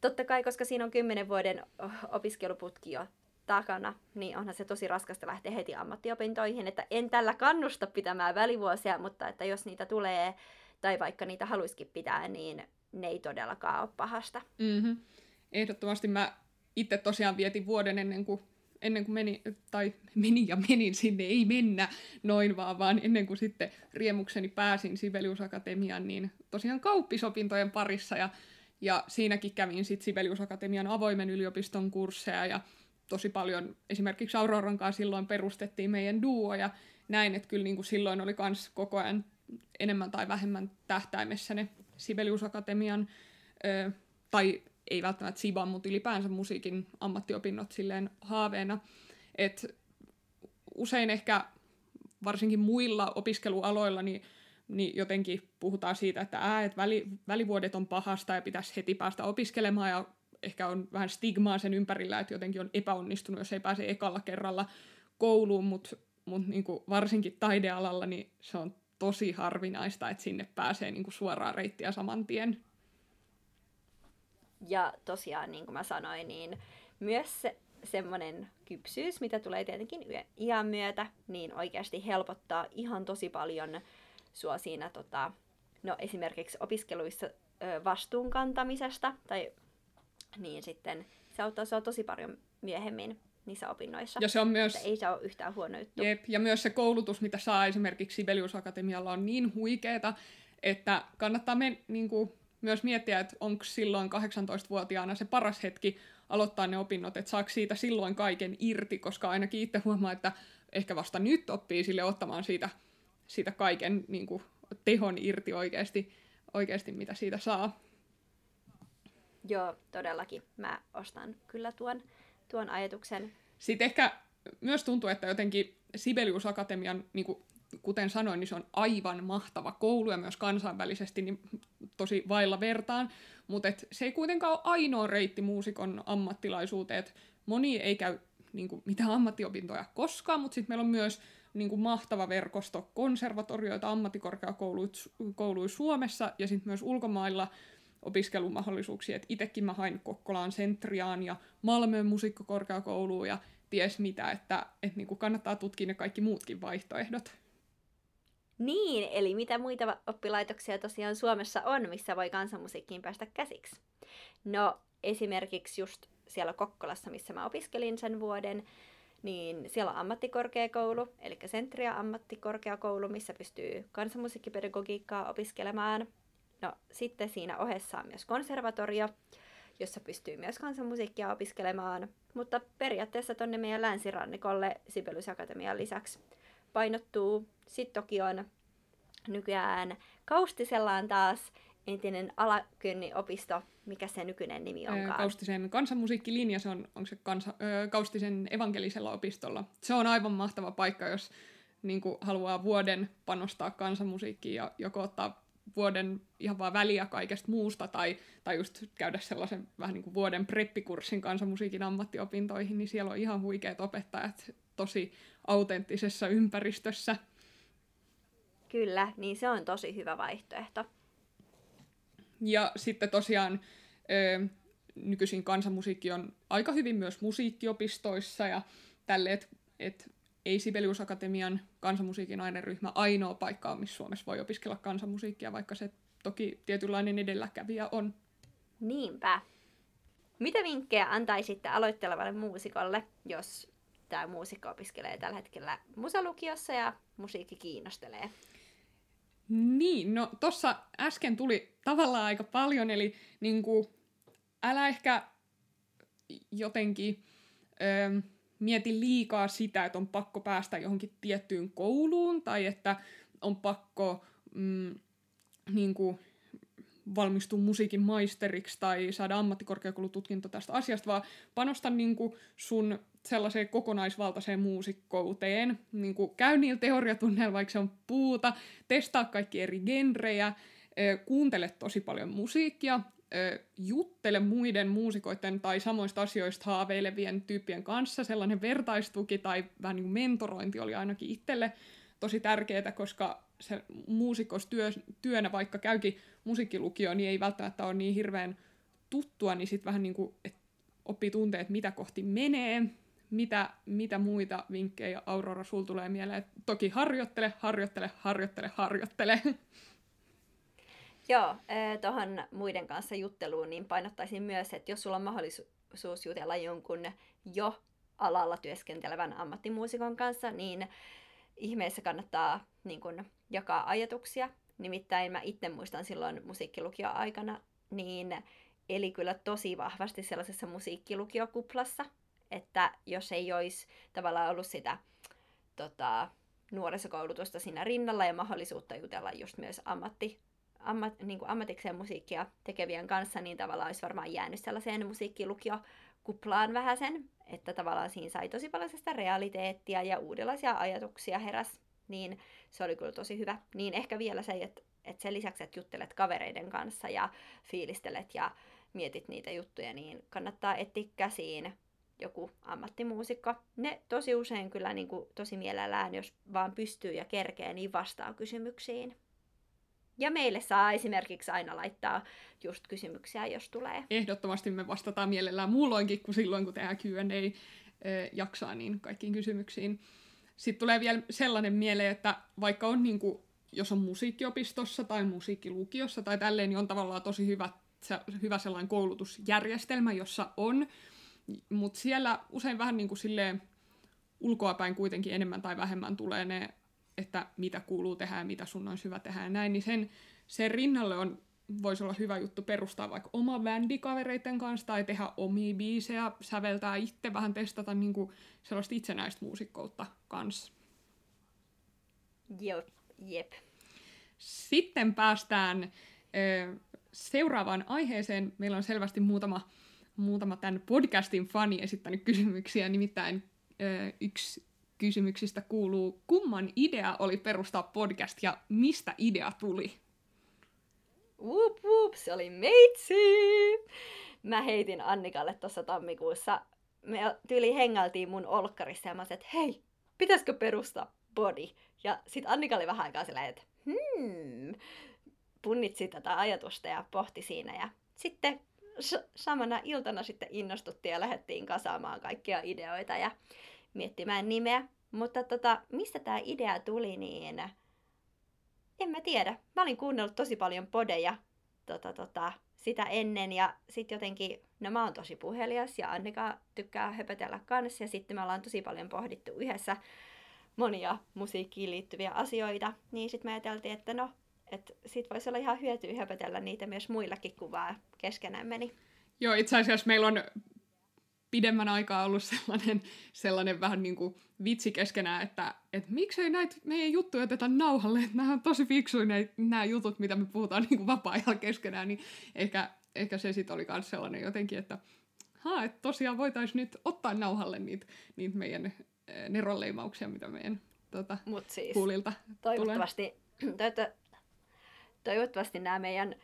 totta kai, koska siinä on kymmenen vuoden opiskeluputki jo takana, niin onhan se tosi raskasta lähteä heti ammattiopintoihin, että en tällä kannusta pitämään välivuosia, mutta että jos niitä tulee, tai vaikka niitä haluisikin pitää, niin ne ei todellakaan ole pahasta.
Mm-hmm. Ehdottomasti mä itse tosiaan vietin vuoden ennen kuin, ennen kuin meni, tai menin ja menin sinne, ei mennä noin vaan, vaan ennen kuin sitten riemukseni pääsin Sibelius Akatemiaan, niin tosiaan kauppisopintojen parissa ja, ja siinäkin kävin sitten Sibelius Akatemian avoimen yliopiston kursseja ja tosi paljon, esimerkiksi Auroran kanssa silloin perustettiin meidän duo ja näin, että kyllä niin kuin silloin oli myös koko ajan enemmän tai vähemmän tähtäimessä ne Sibelius Akatemian, ö, tai ei välttämättä Siban, mutta ylipäänsä musiikin ammattiopinnot silleen haaveena. Et usein ehkä varsinkin muilla opiskelualoilla niin, niin jotenkin puhutaan siitä, että, ää, että väli, välivuodet on pahasta ja pitäisi heti päästä opiskelemaan ja ehkä on vähän stigmaa sen ympärillä, että jotenkin on epäonnistunut, jos ei pääse ekalla kerralla kouluun, mutta mut niinku varsinkin taidealalla niin se on tosi harvinaista, että sinne pääsee niinku suoraan reittiä saman tien.
Ja tosiaan, niin kuin mä sanoin, niin myös se, semmoinen kypsyys, mitä tulee tietenkin iän myötä, niin oikeasti helpottaa ihan tosi paljon sua siinä tota, no esimerkiksi opiskeluissa ö, vastuun kantamisesta, tai niin sitten se auttaa sua tosi paljon myöhemmin niissä opinnoissa.
Ja se on myös...
Että ei se ole yhtään huono juttu.
Jep, ja myös se koulutus, mitä saa esimerkiksi Sibelius Akatemialla on niin huikeeta, että kannattaa men, niin kuin, myös miettiä, että onko silloin 18-vuotiaana se paras hetki aloittaa ne opinnot, että saako siitä silloin kaiken irti, koska ainakin itse huomaa, että ehkä vasta nyt oppii sille ottamaan siitä, siitä kaiken niin kuin, tehon irti oikeasti, oikeasti, mitä siitä saa.
Joo, todellakin. Mä ostan kyllä tuon, tuon ajatuksen.
Sitten ehkä myös tuntuu, että jotenkin Sibelius Akatemian, niin kuin, kuten sanoin, niin se on aivan mahtava koulu ja myös kansainvälisesti niin tosi vailla vertaan, mutta et se ei kuitenkaan ole ainoa reitti muusikon ammattilaisuuteen, että moni ei käy niin kuin, mitään ammattiopintoja koskaan, mutta sitten meillä on myös niin kuin, mahtava verkosto konservatorioita, ammattikorkeakouluja Suomessa ja sitten myös ulkomailla opiskelumahdollisuuksia. Et itekin mä hain Kokkolaan Sentriaan ja Malmöön musiikkokorkeakouluun ja ties mitä, että et niinku kannattaa tutkia ne kaikki muutkin vaihtoehdot.
Niin, eli mitä muita oppilaitoksia tosiaan Suomessa on, missä voi kansanmusiikkiin päästä käsiksi? No esimerkiksi just siellä Kokkolassa, missä mä opiskelin sen vuoden, niin siellä on ammattikorkeakoulu, eli Sentria ammattikorkeakoulu, missä pystyy kansanmusiikkipedagogiikkaa opiskelemaan. No sitten siinä ohessa on myös konservatorio, jossa pystyy myös kansanmusiikkia opiskelemaan, mutta periaatteessa tonne meidän länsirannikolle Sibelius Akatemian lisäksi painottuu. Sitten toki on nykyään Kaustisellaan taas entinen Alakynni-opisto, mikä se nykyinen nimi onkaan?
Kaustisen kansanmusiikkilinja, se on, onko se kansa, ö, Kaustisen evankelisella opistolla. Se on aivan mahtava paikka, jos niin kuin, haluaa vuoden panostaa kansanmusiikkiin ja joko ottaa vuoden ihan vaan väliä kaikesta muusta tai, tai just käydä sellaisen vähän niin kuin vuoden preppikurssin kansanmusiikin ammattiopintoihin, niin siellä on ihan huikeat opettajat tosi autenttisessa ympäristössä.
Kyllä, niin se on tosi hyvä vaihtoehto.
Ja sitten tosiaan ö, nykyisin kansanmusiikki on aika hyvin myös musiikkiopistoissa ja tälle, että et ei Sibelius Akatemian kansanmusiikin aineryhmä ainoa paikka on, missä Suomessa voi opiskella kansanmusiikkia, vaikka se toki tietynlainen edelläkävijä on.
Niinpä. Mitä vinkkejä antaisitte aloittelevalle muusikolle, jos tämä muusikko opiskelee tällä hetkellä musalukiossa ja musiikki kiinnostelee?
Niin, no tossa äsken tuli tavallaan aika paljon, eli niin kuin, älä ehkä jotenkin öö, mieti liikaa sitä, että on pakko päästä johonkin tiettyyn kouluun tai että on pakko mm, niin kuin, valmistua musiikin maisteriksi tai saada ammattikorkeakoulututkinto tästä asiasta, vaan panosta niin kuin, sun sellaiseen kokonaisvaltaiseen muusikkouteen. Niin kuin, käy niillä teoriatunneilla, vaikka se on puuta, testaa kaikki eri genrejä, kuuntele tosi paljon musiikkia, juttele muiden muusikoiden tai samoista asioista haaveilevien tyyppien kanssa. Sellainen vertaistuki tai vähän niin kuin mentorointi oli ainakin itselle tosi tärkeää, koska se muusikos työ, työnä, vaikka käykin musiikkilukio, niin ei välttämättä ole niin hirveän tuttua, niin sitten vähän niin kuin, että oppii tunteet, mitä kohti menee, mitä, mitä muita vinkkejä Aurora sul tulee mieleen. Toki harjoittele, harjoittele, harjoittele, harjoittele.
Joo, tuohon muiden kanssa jutteluun, niin painottaisin myös, että jos sulla on mahdollisuus jutella jonkun jo alalla työskentelevän ammattimuusikon kanssa, niin ihmeessä kannattaa niin kun, jakaa ajatuksia. Nimittäin mä itse muistan silloin musiikkilukio-aikana, niin eli kyllä tosi vahvasti sellaisessa musiikkilukiokuplassa, että jos ei olisi tavallaan ollut sitä tota, nuorisokoulutusta siinä rinnalla ja mahdollisuutta jutella just myös ammatti, ammat, niin kuin ammatikseen musiikkia tekevien kanssa, niin tavallaan olisi varmaan jäänyt sellaiseen musiikkilukio-kuplaan vähän sen, että tavallaan siinä sai tosi paljon sitä realiteettia ja uudenlaisia ajatuksia heräs, niin se oli kyllä tosi hyvä. Niin ehkä vielä se, että, että sen lisäksi, että juttelet kavereiden kanssa ja fiilistelet ja mietit niitä juttuja, niin kannattaa etsiä käsiin joku ammattimuusikko. Ne tosi usein kyllä niin kuin, tosi mielellään, jos vaan pystyy ja kerkee, niin vastaa kysymyksiin. Ja meille saa esimerkiksi aina laittaa just kysymyksiä, jos tulee.
Ehdottomasti me vastataan mielellään muulloinkin kuin silloin, kun tehdään Q&A-jaksaa, niin kaikkiin kysymyksiin. Sitten tulee vielä sellainen mieleen, että vaikka on niin kuin, jos on musiikkiopistossa tai musiikkilukiossa tai tälleen, niin on tavallaan tosi hyvä, hyvä sellainen koulutusjärjestelmä, jossa on, mutta siellä usein vähän niin kuin silleen ulkoapäin kuitenkin enemmän tai vähemmän tulee ne että mitä kuuluu tehdä ja mitä sun on hyvä tehdä ja näin, niin sen, sen rinnalle on, voisi olla hyvä juttu perustaa vaikka oma bändi kavereiden kanssa tai tehdä omia biisejä, säveltää itse, vähän testata niin kuin sellaista itsenäistä muusikkoutta kanssa.
Jep. Jep.
Sitten päästään ö, seuraavaan aiheeseen. Meillä on selvästi muutama, muutama tämän podcastin fani esittänyt kysymyksiä, nimittäin ö, yksi kysymyksistä kuuluu, kumman idea oli perustaa podcast ja mistä idea tuli?
Whoop whoop, se oli meitsi! Mä heitin Annikalle tuossa tammikuussa. Me tyyli hengaltiin mun olkkarissa ja mä sanoin, että hei, pitäisikö perustaa body? Ja sit Annika oli vähän aikaa silleen, että hmm, punnitsi tätä ajatusta ja pohti siinä. Ja sitten samana iltana sitten innostuttiin ja lähdettiin kasaamaan kaikkia ideoita ja miettimään nimeä. Mutta tota, mistä tämä idea tuli, niin en mä tiedä. Mä olin kuunnellut tosi paljon podeja tota, tota, sitä ennen ja sitten jotenkin, no mä oon tosi puhelias ja Annika tykkää höpötellä kanssa ja sitten me ollaan tosi paljon pohdittu yhdessä monia musiikkiin liittyviä asioita, niin sitten me ajateltiin, että no, että sit voisi olla ihan hyötyä höpötellä niitä myös muillakin kuvaa keskenään meni.
Joo, itse asiassa meillä on pidemmän aikaa ollut sellainen, sellainen vähän niin kuin vitsi keskenään, että, että miksei näitä meidän juttuja oteta nauhalle, että nämä on tosi fiksuja nämä jutut, mitä me puhutaan niin kuin vapaa-ajalla keskenään, niin ehkä, ehkä se sitten oli myös sellainen jotenkin, että haa, että tosiaan voitaisiin nyt ottaa nauhalle niitä, niitä meidän eh, neronleimauksia, mitä meidän tota, Mut siis, kuulilta
toivottavasti, tulee. toivottavasti nämä meidän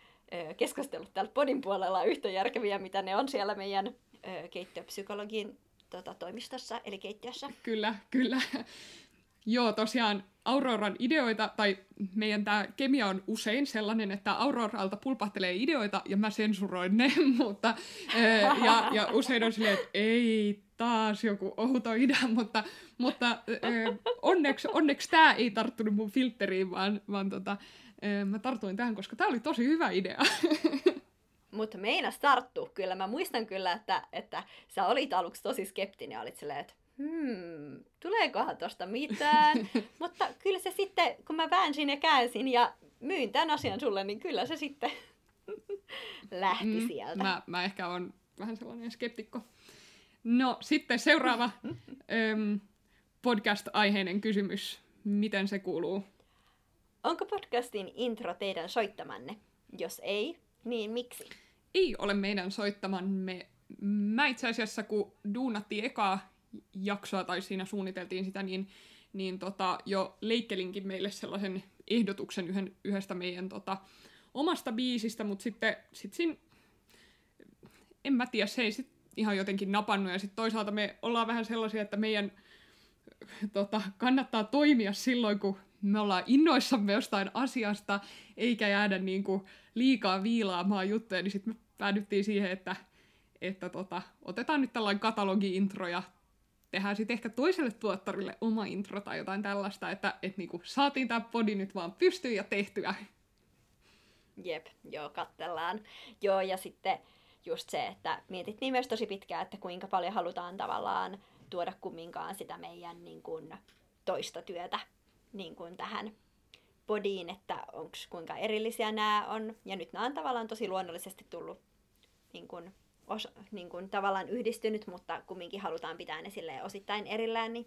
keskustelut täällä podin puolella on yhtä järkeviä, mitä ne on siellä meidän keittiöpsykologin tota, toimistossa, eli keittiössä.
Kyllä, kyllä. Joo, tosiaan Auroran ideoita, tai meidän tämä kemia on usein sellainen, että Auroralta pulpahtelee ideoita ja mä sensuroin ne, mutta ja, ja usein on silleen, että ei taas joku outo idea, mutta, mutta onneksi, onneksi tämä ei tarttunut mun filtteriin, vaan, vaan tota, mä tartuin tähän, koska tämä oli tosi hyvä idea.
Mutta meinas tarttu kyllä. Mä muistan kyllä, että, että sä olit aluksi tosi skeptinen ja olit silleen, että hmm, tuleekohan tosta mitään. Mutta kyllä se sitten, kun mä väänsin ja käänsin ja myin tämän asian sulle, niin kyllä se sitten lähti mm, sieltä.
Mä, mä ehkä on vähän sellainen skeptikko. No sitten seuraava öm, podcast-aiheinen kysymys. Miten se kuuluu?
Onko podcastin intro teidän soittamanne? Jos ei, niin miksi?
Ei ole meidän soittamamme. Mä itse asiassa, kun duunattiin ekaa jaksoa tai siinä suunniteltiin sitä, niin, niin tota, jo leikkelinkin meille sellaisen ehdotuksen yhden, yhdestä meidän tota, omasta biisistä, mutta sitten sit siinä, en mä tiedä, se ei sit ihan jotenkin napannut. Ja sitten toisaalta me ollaan vähän sellaisia, että meidän tota, kannattaa toimia silloin, kun me ollaan innoissamme jostain asiasta, eikä jäädä niin kuin liikaa viilaamaan juttuja, niin sitten me päädyttiin siihen, että, että tota, otetaan nyt tällainen katalogi-intro ja tehdään sitten ehkä toiselle tuottarille oma intro tai jotain tällaista, että et niinku, saatiin tämä podi nyt vaan pystyyn ja tehtyä.
Jep, joo, kattellaan. Joo, ja sitten just se, että mietittiin myös tosi pitkään, että kuinka paljon halutaan tavallaan tuoda kumminkaan sitä meidän niin kuin, toista työtä niin kuin tähän podiin, että onko kuinka erillisiä nämä on. Ja nyt nämä on tavallaan tosi luonnollisesti tullut niin kuin, os, niin kuin, tavallaan yhdistynyt, mutta kumminkin halutaan pitää ne silleen osittain erillään, niin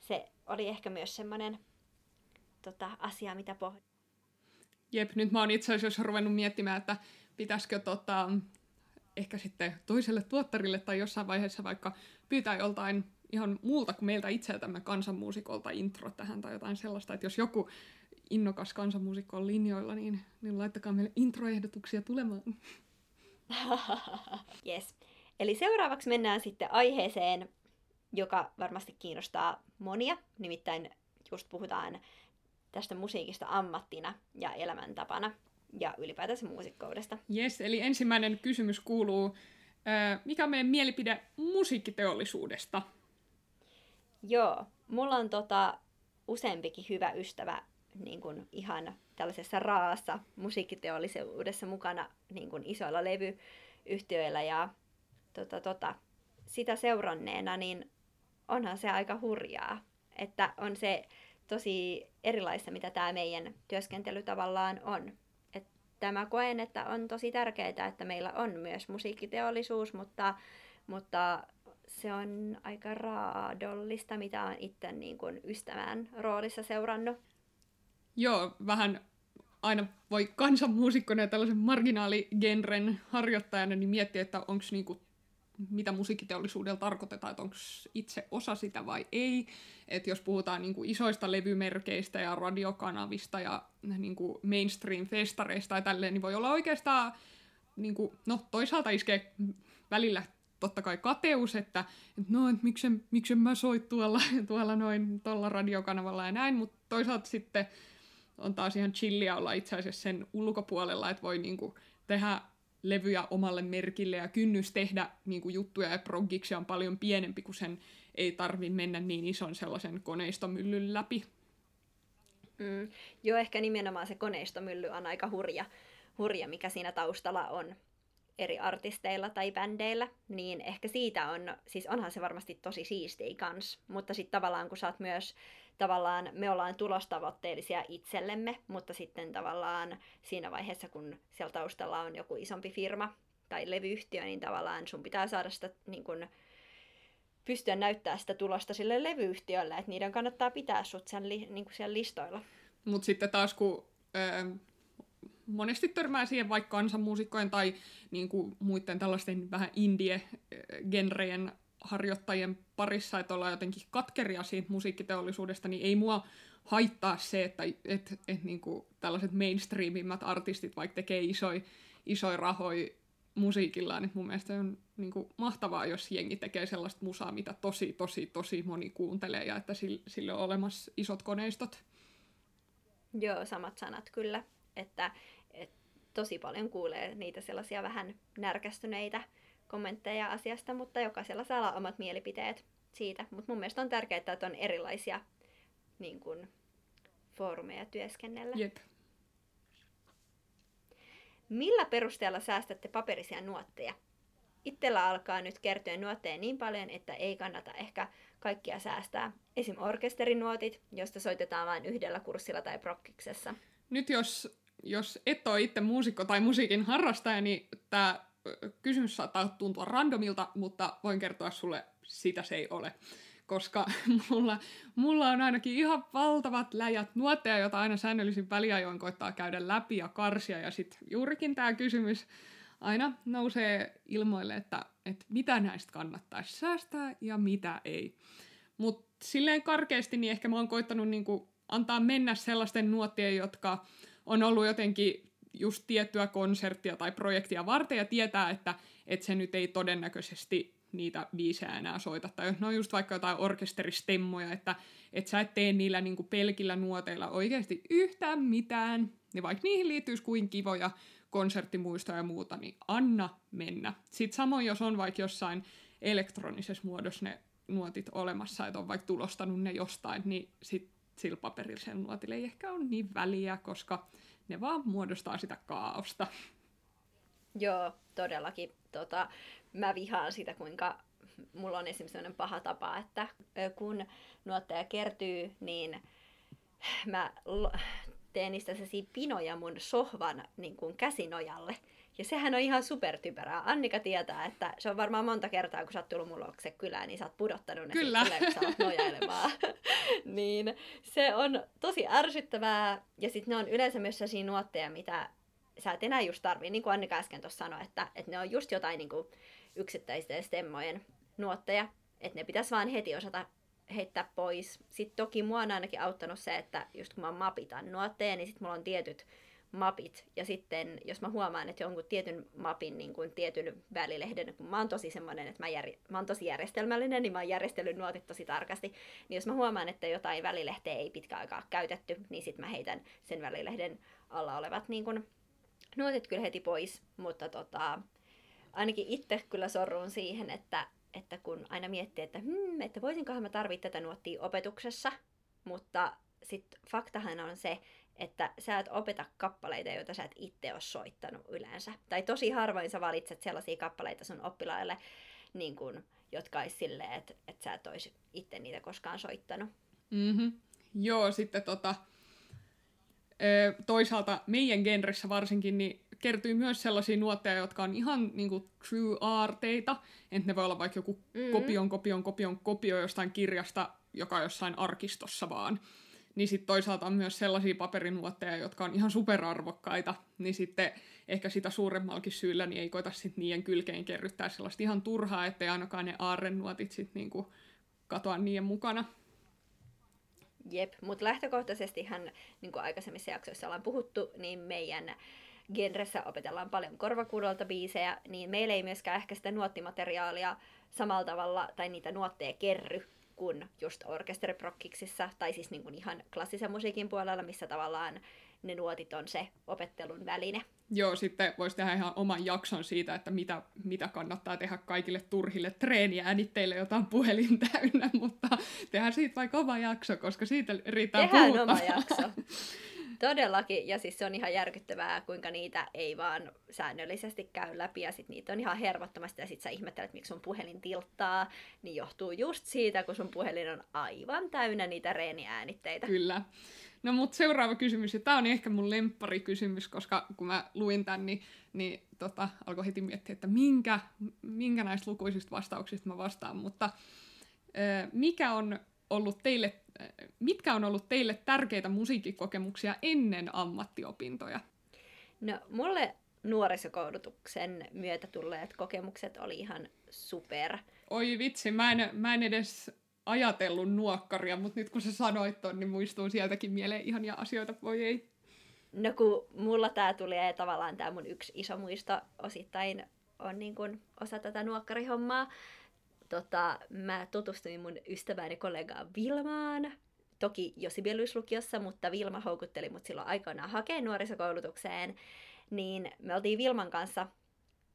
se oli ehkä myös semmoinen tota, asia, mitä pohdin.
Jep, nyt mä oon itse asiassa ruvennut miettimään, että pitäisikö tota, ehkä sitten toiselle tuottarille tai jossain vaiheessa vaikka pyytää joltain ihan muulta kuin meiltä itseltämme kansanmuusikolta intro tähän tai jotain sellaista, että jos joku innokas kansanmuusikko on linjoilla, niin, niin laittakaa meille introehdotuksia tulemaan.
yes. Eli seuraavaksi mennään sitten aiheeseen, joka varmasti kiinnostaa monia, nimittäin just puhutaan tästä musiikista ammattina ja elämäntapana ja ylipäätänsä muusikkoudesta.
Yes, eli ensimmäinen kysymys kuuluu, mikä on meidän mielipide musiikkiteollisuudesta?
Joo, mulla on tota, useampikin hyvä ystävä niin kuin ihan tällaisessa raassa musiikkiteollisuudessa mukana niin kuin isoilla levyyhtiöillä ja tota, tota, sitä seuranneena, niin onhan se aika hurjaa, että on se tosi erilaista, mitä tämä meidän työskentely tavallaan on. että mä koen, että on tosi tärkeää, että meillä on myös musiikkiteollisuus, mutta, mutta se on aika raadollista, mitä on itse niin kuin ystävän roolissa seurannut.
Joo, vähän aina voi kansanmuusikkona ja tällaisen marginaaligenren harjoittajana niin miettiä, että onko niinku, mitä musiikkiteollisuudella tarkoitetaan, että onko itse osa sitä vai ei. Että jos puhutaan niinku isoista levymerkeistä ja radiokanavista ja niinku mainstream-festareista ja tälleen, niin voi olla oikeastaan, niinku, no toisaalta iskee välillä totta kai kateus, että, että no, että miksen, miksen mä soit tuolla, tuolla noin tuolla radiokanavalla ja näin, mutta toisaalta sitten on taas ihan chillia olla itse asiassa sen ulkopuolella, että voi niinku tehdä levyjä omalle merkille ja kynnys tehdä niinku juttuja ja proggiksi on paljon pienempi, kun sen ei tarvi mennä niin ison sellaisen koneistomyllyn läpi.
Mm. Joo, ehkä nimenomaan se koneistomylly on aika hurja, hurja, mikä siinä taustalla on eri artisteilla tai bändeillä, niin ehkä siitä on, siis onhan se varmasti tosi siistiä kans, mutta sitten tavallaan kun sä oot myös, tavallaan me ollaan tulostavoitteellisia itsellemme, mutta sitten tavallaan siinä vaiheessa, kun siellä taustalla on joku isompi firma tai levyyhtiö, niin tavallaan sun pitää saada sitä niin kun, pystyä näyttää sitä tulosta sille levyyhtiölle, että niiden kannattaa pitää sut sen niin siellä listoilla.
Mutta sitten taas kun monesti törmää siihen vaikka kansanmuusikkojen tai niin kuin muiden tällaisten vähän indie-genrejen harjoittajien parissa, että ollaan jotenkin katkeria siitä musiikkiteollisuudesta, niin ei mua haittaa se, että et, et, niin kuin tällaiset mainstreamimmat artistit vaikka tekee isoja isoi rahoi musiikillaan, niin mun mielestä on niin kuin, mahtavaa, jos jengi tekee sellaista musaa, mitä tosi, tosi, tosi moni kuuntelee ja että sille, sille on olemassa isot koneistot.
Joo, samat sanat kyllä. Että tosi paljon kuulee niitä sellaisia vähän närkästyneitä kommentteja asiasta, mutta jokaisella saa olla omat mielipiteet siitä. Mutta mun mielestä on tärkeää, että on erilaisia niin kun, foorumeja työskennellä.
Jep.
Millä perusteella säästätte paperisia nuotteja? Itsellä alkaa nyt kertyä nuotteja niin paljon, että ei kannata ehkä kaikkia säästää. Esim. orkesterinuotit, josta soitetaan vain yhdellä kurssilla tai prokkiksessa.
Nyt jos jos et ole itse muusikko tai musiikin harrastaja, niin tämä kysymys saattaa tuntua randomilta, mutta voin kertoa sulle, sitä se ei ole. Koska mulla, mulla on ainakin ihan valtavat läjät nuotteja, joita aina säännöllisin väliajoin koittaa käydä läpi ja karsia. Ja sitten juurikin tämä kysymys aina nousee ilmoille, että, että mitä näistä kannattaisi säästää ja mitä ei. Mutta silleen karkeasti niin ehkä mä oon koittanut niinku antaa mennä sellaisten nuottien, jotka on ollut jotenkin just tiettyä konserttia tai projektia varten ja tietää, että, että se nyt ei todennäköisesti niitä biisejä enää soita. Tai no just vaikka jotain orkesteristemmoja, että, että sä et tee niillä niin kuin pelkillä nuoteilla oikeasti yhtään mitään. Niin vaikka niihin liittyisi kuin kivoja konserttimuistoja ja muuta, niin anna mennä. Sitten samoin, jos on vaikka jossain elektronisessa muodossa ne nuotit olemassa, että on vaikka tulostanut ne jostain, niin sit sillä paperisella nuotilla ei ehkä ole niin väliä, koska ne vaan muodostaa sitä kaaosta.
Joo, todellakin. Tota, mä vihaan sitä, kuinka mulla on esimerkiksi sellainen paha tapa, että kun nuotteja kertyy, niin mä teen niistä pinoja mun sohvan niin kuin käsinojalle. Ja sehän on ihan supertyperää. Annika tietää, että se on varmaan monta kertaa, kun sä oot tullut mulla luokse kylään, niin sä oot pudottanut ne
Kyllä.
Sille, kun sä oot nojailemaan. niin se on tosi ärsyttävää. Ja sitten ne on yleensä myös sellaisia nuotteja, mitä sä et enää just tarvii, niin kuin Annika äsken tuossa sanoi, että, että ne on just jotain niin kuin yksittäisten stemmojen nuotteja, että ne pitäisi vaan heti osata heittää pois. Sitten toki mua on ainakin auttanut se, että just kun mä mapitan nuotteja, niin sitten mulla on tietyt mapit. Ja sitten jos mä huomaan, että jonkun tietyn mapin niin kuin tietyn välilehden, kun mä oon tosi semmoinen, että mä, jär, mä oon tosi järjestelmällinen, niin mä oon järjestellyt nuotit tosi tarkasti. Niin jos mä huomaan, että jotain välilehteä ei pitkä aikaa käytetty, niin sitten mä heitän sen välilehden alla olevat niin kuin, nuotit kyllä heti pois. Mutta tota, ainakin itse kyllä sorruun siihen, että että kun aina miettii, että, hmm, että voisinkohan mä tarvitse tätä nuottia opetuksessa, mutta sitten faktahan on se, että sä et opeta kappaleita, joita sä et itse ole soittanut yleensä. Tai tosi harvoin sä valitset sellaisia kappaleita sun oppilaille, niin kun, jotka olisi silleen, että, että sä et olisi itse niitä koskaan soittanut.
Mm-hmm. Joo, sitten tota, toisaalta meidän genressä varsinkin, niin kertyy myös sellaisia nuotteja, jotka on ihan niin kuin, true arteita, että ne voi olla vaikka joku mm-hmm. kopion, kopion, kopion, kopio jostain kirjasta, joka on jossain arkistossa vaan. Niin sitten toisaalta on myös sellaisia paperinuotteja, jotka on ihan superarvokkaita, niin sitten ehkä sitä suuremmallakin syyllä niin ei koita sitten niiden kylkeen kerryttää sellaista ihan turhaa, ettei ainakaan ne aarrenuotit sitten niinku katoa niiden mukana.
Jep, mutta lähtökohtaisestihan, niin kuin aikaisemmissa jaksoissa ollaan puhuttu, niin meidän genressä opetellaan paljon korvakuudolta biisejä, niin meillä ei myöskään ehkä sitä nuottimateriaalia samalla tavalla, tai niitä nuotteja kerry, kuin just orkesteriprokkiksissa, tai siis niin kuin ihan klassisen musiikin puolella, missä tavallaan ne nuotit on se opettelun väline.
Joo, sitten voisi tehdä ihan oman jakson siitä, että mitä, mitä kannattaa tehdä kaikille turhille treeniäänitteille, jota on puhelin täynnä, mutta tehdään siitä vaikka oma jakso, koska siitä riittää
Tehdään puhuta. oma jakso. Todellakin, ja siis se on ihan järkyttävää, kuinka niitä ei vaan säännöllisesti käy läpi, ja sitten niitä on ihan hervottomasti, ja sitten sä ihmettelet, miksi sun puhelin tilttaa, niin johtuu just siitä, kun sun puhelin on aivan täynnä niitä reeniäänitteitä.
Kyllä. No mut seuraava kysymys, ja tää on ehkä mun kysymys, koska kun mä luin tän, niin, niin tota, alkoi heti miettiä, että minkä, minkä näistä lukuisista vastauksista mä vastaan, mutta mikä on ollut teille, mitkä on ollut teille tärkeitä musiikkikokemuksia ennen ammattiopintoja?
No mulle nuorisokoulutuksen myötä tulleet kokemukset oli ihan super.
Oi vitsi, mä en, mä en edes ajatellut nuokkaria, mutta nyt kun sä sanoit ton, niin muistuu sieltäkin mieleen ihania asioita, voi ei.
No kun mulla tää tulee tavallaan tää mun yksi iso muisto osittain on niin kun osa tätä nuokkarihommaa, tota, mä tutustuin mun ystäväni kollegaan Vilmaan, toki jo Sibeliuslukiossa, mutta Vilma houkutteli mut silloin aikoinaan hakea nuorisokoulutukseen, niin me oltiin Vilman kanssa,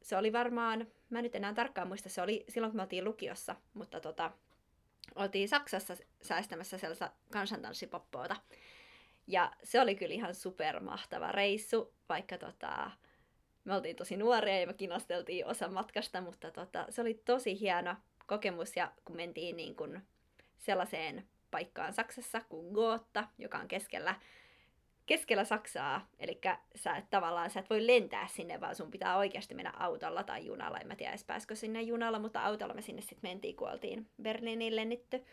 se oli varmaan, mä nyt enää tarkkaan muista, se oli silloin kun me oltiin lukiossa, mutta tota, oltiin Saksassa säästämässä sellaista kansantanssipoppoota. Ja se oli kyllä ihan supermahtava reissu, vaikka tota, me oltiin tosi nuoria ja me kinasteltiin osa matkasta, mutta tota, se oli tosi hieno kokemus ja kun mentiin niin kuin sellaiseen paikkaan Saksassa kuin Gootta, joka on keskellä, keskellä Saksaa. Eli sä et tavallaan sä et voi lentää sinne, vaan sun pitää oikeasti mennä autolla tai junalla. En mä tiedä edes pääskö sinne junalla, mutta autolla me sinne sitten mentiin, kun oltiin Berliiniin lennitty.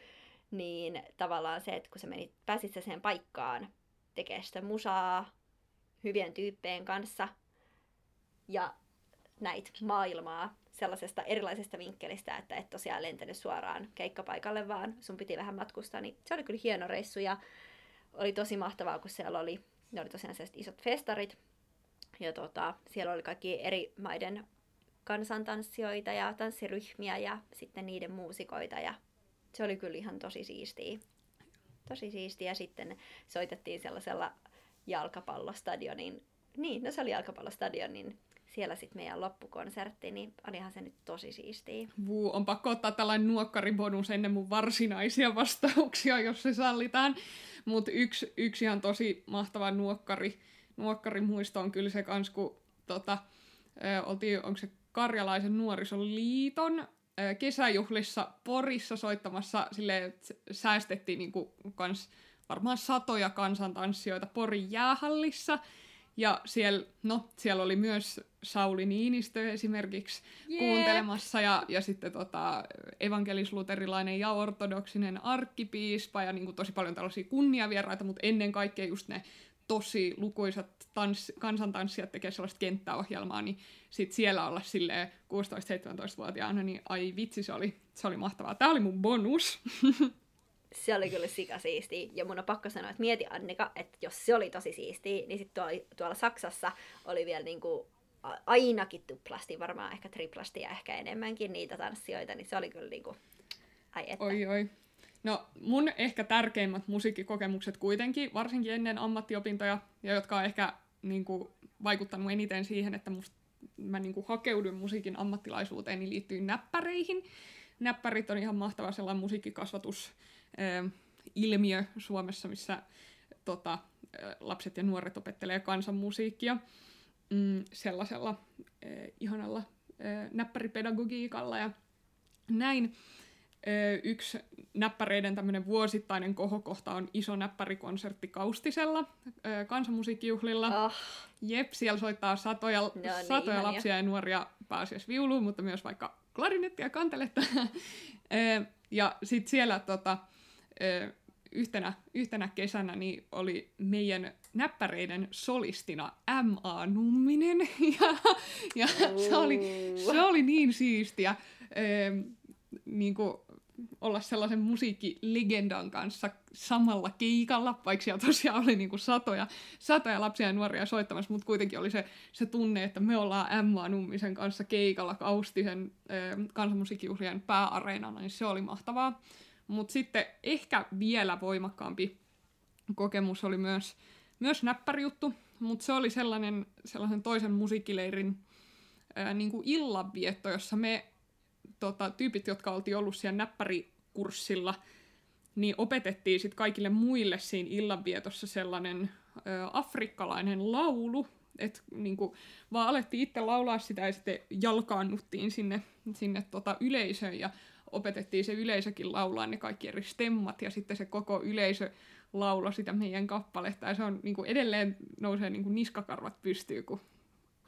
Niin tavallaan se, että kun sä menit, pääsit sen paikkaan tekemään sitä musaa hyvien tyyppeen kanssa ja näitä maailmaa, sellaisesta erilaisesta vinkkelistä, että et tosiaan lentänyt suoraan keikkapaikalle, vaan sun piti vähän matkustaa, niin se oli kyllä hieno reissu ja oli tosi mahtavaa, kun siellä oli, ne oli tosiaan sellaiset isot festarit, ja tota, siellä oli kaikki eri maiden kansantanssijoita ja tanssiryhmiä ja sitten niiden muusikoita ja se oli kyllä ihan tosi siistiä. Tosi siistiä ja sitten soitettiin sellaisella jalkapallostadionin niin, no se oli jalkapallostadion, niin siellä sitten meidän loppukonsertti, niin olihan se nyt tosi siistiä.
Vuu, on pakko ottaa tällainen nuokkaribonus ennen mun varsinaisia vastauksia, jos se sallitaan. Mutta yksi, yksi ihan tosi mahtava nuokkari, nuokkarimuisto on kyllä se kans, kun tota, ö, oltiin, onko se Karjalaisen nuorisoliiton kesäjuhlissa Porissa soittamassa, sille säästettiin niinku kans varmaan satoja kansantanssijoita Porin jäähallissa, ja siellä, no, siellä oli myös Sauli Niinistö esimerkiksi Jeep. kuuntelemassa ja, ja sitten tota, evankelisluterilainen ja ortodoksinen arkkipiispa ja niin kuin, tosi paljon tällaisia kunniavieraita, mutta ennen kaikkea just ne tosi lukuisat tans, kansantanssijat tekee sellaista kenttäohjelmaa, niin sit siellä olla silleen 16-17-vuotiaana, niin ai vitsi, se oli, se oli mahtavaa. Tämä oli mun bonus.
se oli kyllä sika siistiä. Ja mun on pakko sanoa, että mieti Annika, että jos se oli tosi siistiä, niin sitten tuolla, tuolla Saksassa oli vielä niinku ainakin tuplasti, varmaan ehkä triplasti ja ehkä enemmänkin niitä tanssijoita, niin se oli kyllä niinku, ai että.
Oi oi. No mun ehkä tärkeimmät musiikkikokemukset kuitenkin, varsinkin ennen ammattiopintoja, ja jotka on ehkä niin kuin, vaikuttanut eniten siihen, että musta, mä niin kuin, hakeudun musiikin ammattilaisuuteen, niin liittyy näppäreihin. Näppärit on ihan mahtava sellainen musiikkikasvatus ilmiö Suomessa, missä tota, lapset ja nuoret opettelee kansanmusiikkia mm, sellaisella äh, ihanalla äh, näppäripedagogiikalla ja näin. Yksi näppäreiden tämmöinen vuosittainen kohokohta on iso näppärikonsertti Kaustisella äh, kansanmusiikkijuhlilla. Oh. Jep, siellä soittaa satoja, no, niin, satoja lapsia ja nuoria pääasiassa viuluun, mutta myös vaikka klarinettia ja kanteletta. ja sitten siellä tota, yhtenä, yhtenä kesänä niin oli meidän näppäreiden solistina M.A. Numminen, ja, ja se, oli, se oli niin siistiä niin kuin olla sellaisen musiikkilegendan kanssa samalla keikalla, vaikka siellä tosiaan oli niin kuin satoja, satoja lapsia ja nuoria soittamassa, mutta kuitenkin oli se, se tunne, että me ollaan Emma Nummisen kanssa keikalla Kaustisen kansanmusiikkijuhlien pääareenana, niin se oli mahtavaa. Mutta sitten ehkä vielä voimakkaampi kokemus oli myös, myös näppärijuttu, mutta se oli sellainen, sellaisen toisen musiikkileirin ää, niin kuin illanvietto, jossa me tota, tyypit, jotka oltiin ollut siellä näppärikurssilla, niin opetettiin sitten kaikille muille siinä illanvietossa sellainen ää, afrikkalainen laulu, että niinku, vaan alettiin itse laulaa sitä ja sitten jalkaannuttiin sinne, sinne tota, yleisöön. Ja opetettiin se yleisökin laulaa ne kaikki eri stemmat ja sitten se koko yleisö laula sitä meidän kappaletta ja se on niin kuin edelleen nousee niin kuin niskakarvat pystyy, kun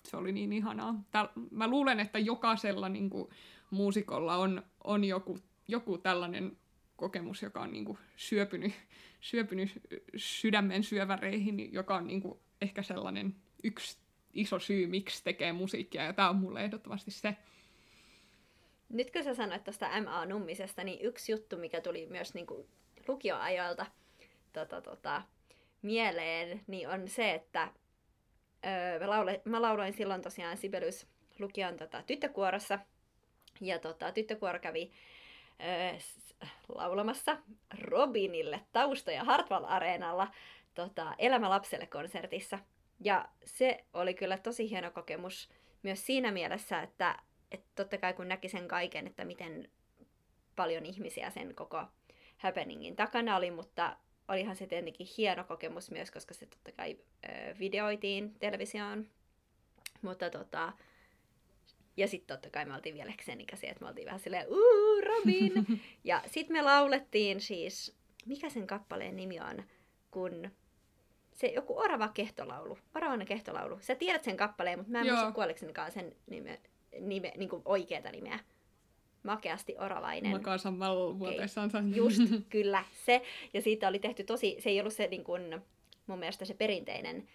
se oli niin ihanaa. Tää, mä luulen, että jokaisella niin kuin, muusikolla on, on joku, joku tällainen kokemus, joka on niin kuin, syöpynyt, syöpynyt sydämen syöväreihin, joka on niin kuin, ehkä sellainen yksi iso syy, miksi tekee musiikkia, ja tämä on mulle ehdottomasti se.
Nyt kun sä sanoit tuosta M.A. Nummisesta, niin yksi juttu, mikä tuli myös niin kuin lukioajoilta tota, tota, mieleen, niin on se, että öö, mä, laule, mä lauloin silloin tosiaan Sibelius lukion tota, tyttökuorossa, ja tota, tyttökuoro kävi öö, laulamassa Robinille taustoja Hartwall-areenalla tota, Elämä lapselle konsertissa. Ja se oli kyllä tosi hieno kokemus myös siinä mielessä, että totta kai kun näki sen kaiken, että miten paljon ihmisiä sen koko happeningin takana oli, mutta olihan se tietenkin hieno kokemus myös, koska se totta kai ö, videoitiin televisioon. Mutta tota, ja sitten totta kai me oltiin vielä senikäisiä, että me oltiin vähän silleen, uuu, Robin! ja sitten me laulettiin siis, mikä sen kappaleen nimi on, kun se joku orava kehtolaulu, oravainen kehtolaulu. Sä tiedät sen kappaleen, mutta mä en muista kuoleksenikaan sen nime, nime, niin kuin oikeata nimeä. Makeasti oravainen.
Makaa samalla vuoteessansa.
Just, kyllä, se. Ja siitä oli tehty tosi, se ei ollut se niin kuin, mun mielestä se perinteinen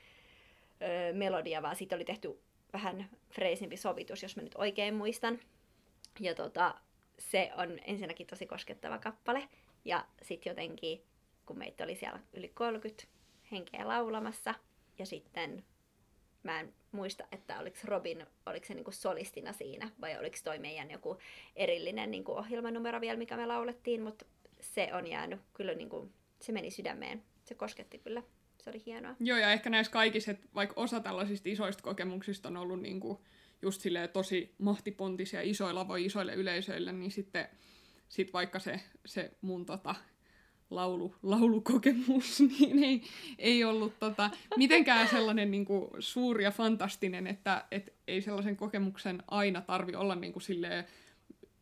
öö, melodia, vaan siitä oli tehty vähän freisimpi sovitus, jos mä nyt oikein muistan. Ja tota, se on ensinnäkin tosi koskettava kappale. Ja sitten jotenkin, kun meitä oli siellä yli 30 henkeä laulamassa, ja sitten mä en muista, että oliko Robin, oliko se niinku solistina siinä, vai oliko toi meidän joku erillinen niinku ohjelmanumero vielä, mikä me laulettiin, mutta se on jäänyt kyllä, niinku, se meni sydämeen, se kosketti kyllä se oli hienoa.
Joo, ja ehkä näissä kaikissa, että vaikka osa tällaisista isoista kokemuksista on ollut niinku just tosi mahtipontisia isoilla voi isoille yleisöille, niin sitten sit vaikka se, se mun tota, laulu, laulukokemus niin ei, ei ollut tota, mitenkään sellainen niin kuin, suuri ja fantastinen, että et ei sellaisen kokemuksen aina tarvi olla niin kuin, silleen,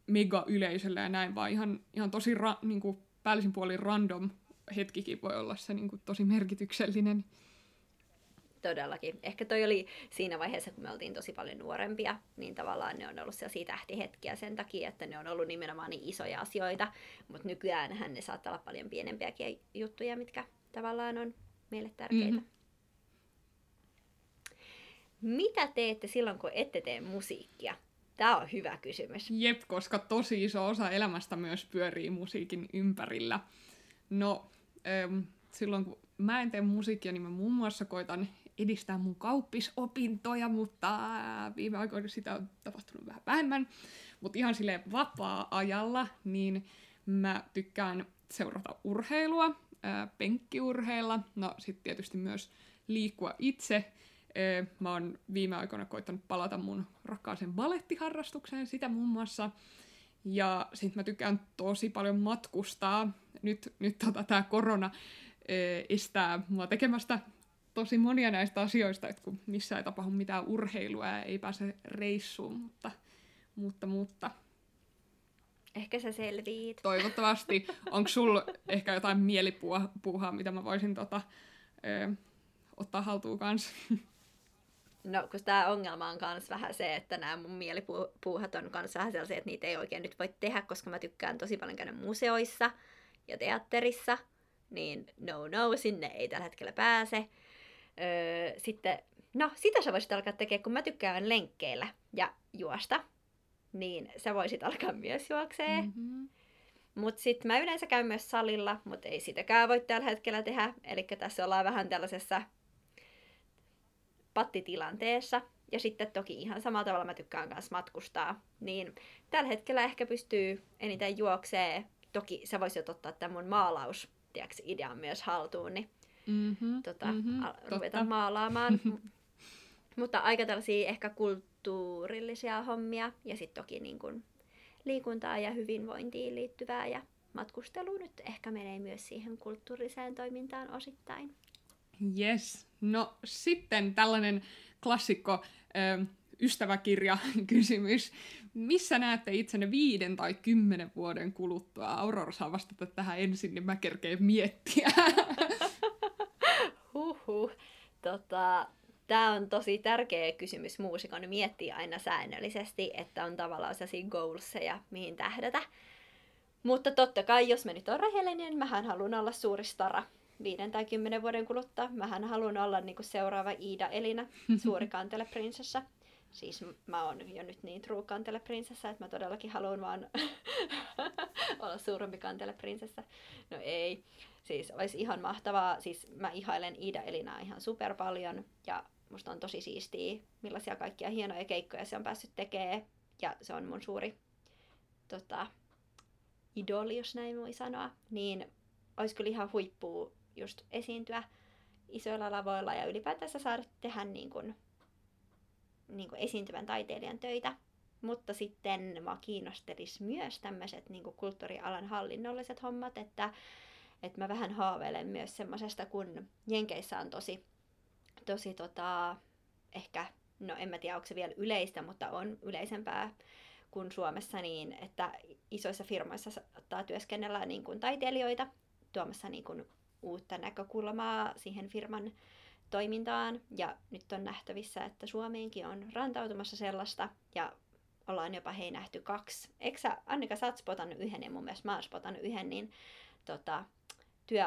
mega yleisöllä ja näin, vaan ihan, ihan tosi ra, niin kuin, päällisin puolin random hetkikin voi olla se niin kuin, tosi merkityksellinen.
Todellakin. Ehkä toi oli siinä vaiheessa, kun me oltiin tosi paljon nuorempia, niin tavallaan ne on ollut sellaisia tähtihetkiä sen takia, että ne on ollut nimenomaan niin isoja asioita, mutta nykyään ne saattaa olla paljon pienempiäkin juttuja, mitkä tavallaan on meille tärkeitä. Mm-hmm. Mitä teette silloin, kun ette tee musiikkia? Tämä on hyvä kysymys.
Jep, koska tosi iso osa elämästä myös pyörii musiikin ympärillä. No, ähm, silloin kun mä en tee musiikkia, niin mä muun muassa koitan edistää mun kauppisopintoja, mutta viime aikoina sitä on tapahtunut vähän vähemmän. Mutta ihan sille vapaa-ajalla, niin mä tykkään seurata urheilua, ää, penkkiurheilla, no sitten tietysti myös liikkua itse. Mä oon viime aikoina koittanut palata mun rakkaaseen balettiharrastukseen, sitä muun muassa. Ja sitten mä tykkään tosi paljon matkustaa. Nyt, nyt tota, tämä korona estää mua tekemästä tosi monia näistä asioista, että kun missä ei tapahdu mitään urheilua ja ei pääse reissuun, mutta, mutta, mutta.
Ehkä sä selviit.
Toivottavasti. Onko sul ehkä jotain mielipuuhaa, mitä mä voisin tota, ö, ottaa haltuun kanssa?
No, kun tämä ongelma on myös vähän se, että nämä mun mielipuuhat on myös vähän sellaisia, että niitä ei oikein nyt voi tehdä, koska mä tykkään tosi paljon käydä museoissa ja teatterissa, niin no no, sinne ei tällä hetkellä pääse. Öö, sitten, no sitä sä voisit alkaa tekemään, kun mä tykkään lenkkeillä ja juosta, niin sä voisit alkaa myös juoksee. Mm-hmm. Mutta sitten mä yleensä käyn myös salilla, mutta ei sitäkään voi tällä hetkellä tehdä. Eli tässä ollaan vähän tällaisessa pattitilanteessa. Ja sitten toki ihan samalla tavalla mä tykkään myös matkustaa. Niin tällä hetkellä ehkä pystyy eniten juoksee. Toki sä voisit ottaa tämän mun maalaus tiiäks, idean myös haltuun, niin mm-hmm, tota, mm-hmm, a- ruveta maalaamaan. Mutta aika tällaisia ehkä kulttuurillisia hommia ja sitten toki niin kun liikuntaa ja hyvinvointiin liittyvää ja matkustelu nyt ehkä menee myös siihen kulttuuriseen toimintaan osittain.
Yes. No sitten tällainen klassikko ö, ystäväkirja-kysymys. Missä näette itsenne viiden tai kymmenen vuoden kuluttua? Aurora saa vastata tähän ensin, niin mä kerkeen miettiä.
Huhhuh. Tota, Tämä on tosi tärkeä kysymys muusikon miettiä aina säännöllisesti, että on tavallaan sellaisia goalseja, mihin tähdätä. Mutta totta kai, jos mä nyt on rehellinen, niin mähän haluan olla suuri stara viiden tai kymmenen vuoden kuluttua. Mähän haluan olla niinku seuraava Iida Elina, suuri kanteleprinsessa. Siis mä oon jo nyt niin true kanteleprinsessa, että mä todellakin haluan vaan olla suurempi kanteleprinsessa. No ei. Siis olisi ihan mahtavaa. Siis mä ihailen Iida Elinaa ihan super paljon ja musta on tosi siistiä, millaisia kaikkia hienoja keikkoja se on päässyt tekemään. Ja se on mun suuri tota, idoli, jos näin voi sanoa. Niin olisi kyllä ihan huippua just esiintyä isoilla lavoilla ja ylipäätänsä saada tehdä niin kuin, niin kuin esiintyvän taiteilijan töitä. Mutta sitten mä kiinnostelis myös tämmöiset niin kulttuurialan hallinnolliset hommat, että että mä vähän haaveilen myös semmoisesta, kun Jenkeissä on tosi, tosi tota, ehkä, no en mä tiedä onko se vielä yleistä, mutta on yleisempää kuin Suomessa niin, että isoissa firmoissa saattaa työskennellä niin kuin taiteilijoita tuomassa niin kuin uutta näkökulmaa siihen firman toimintaan. Ja nyt on nähtävissä, että Suomeenkin on rantautumassa sellaista ja ollaan jopa hei nähty kaksi. Eikö sä, Annika, sä oot spotannut yhden ja mun mielestä mä oon spotannut yhden, niin tota, työ,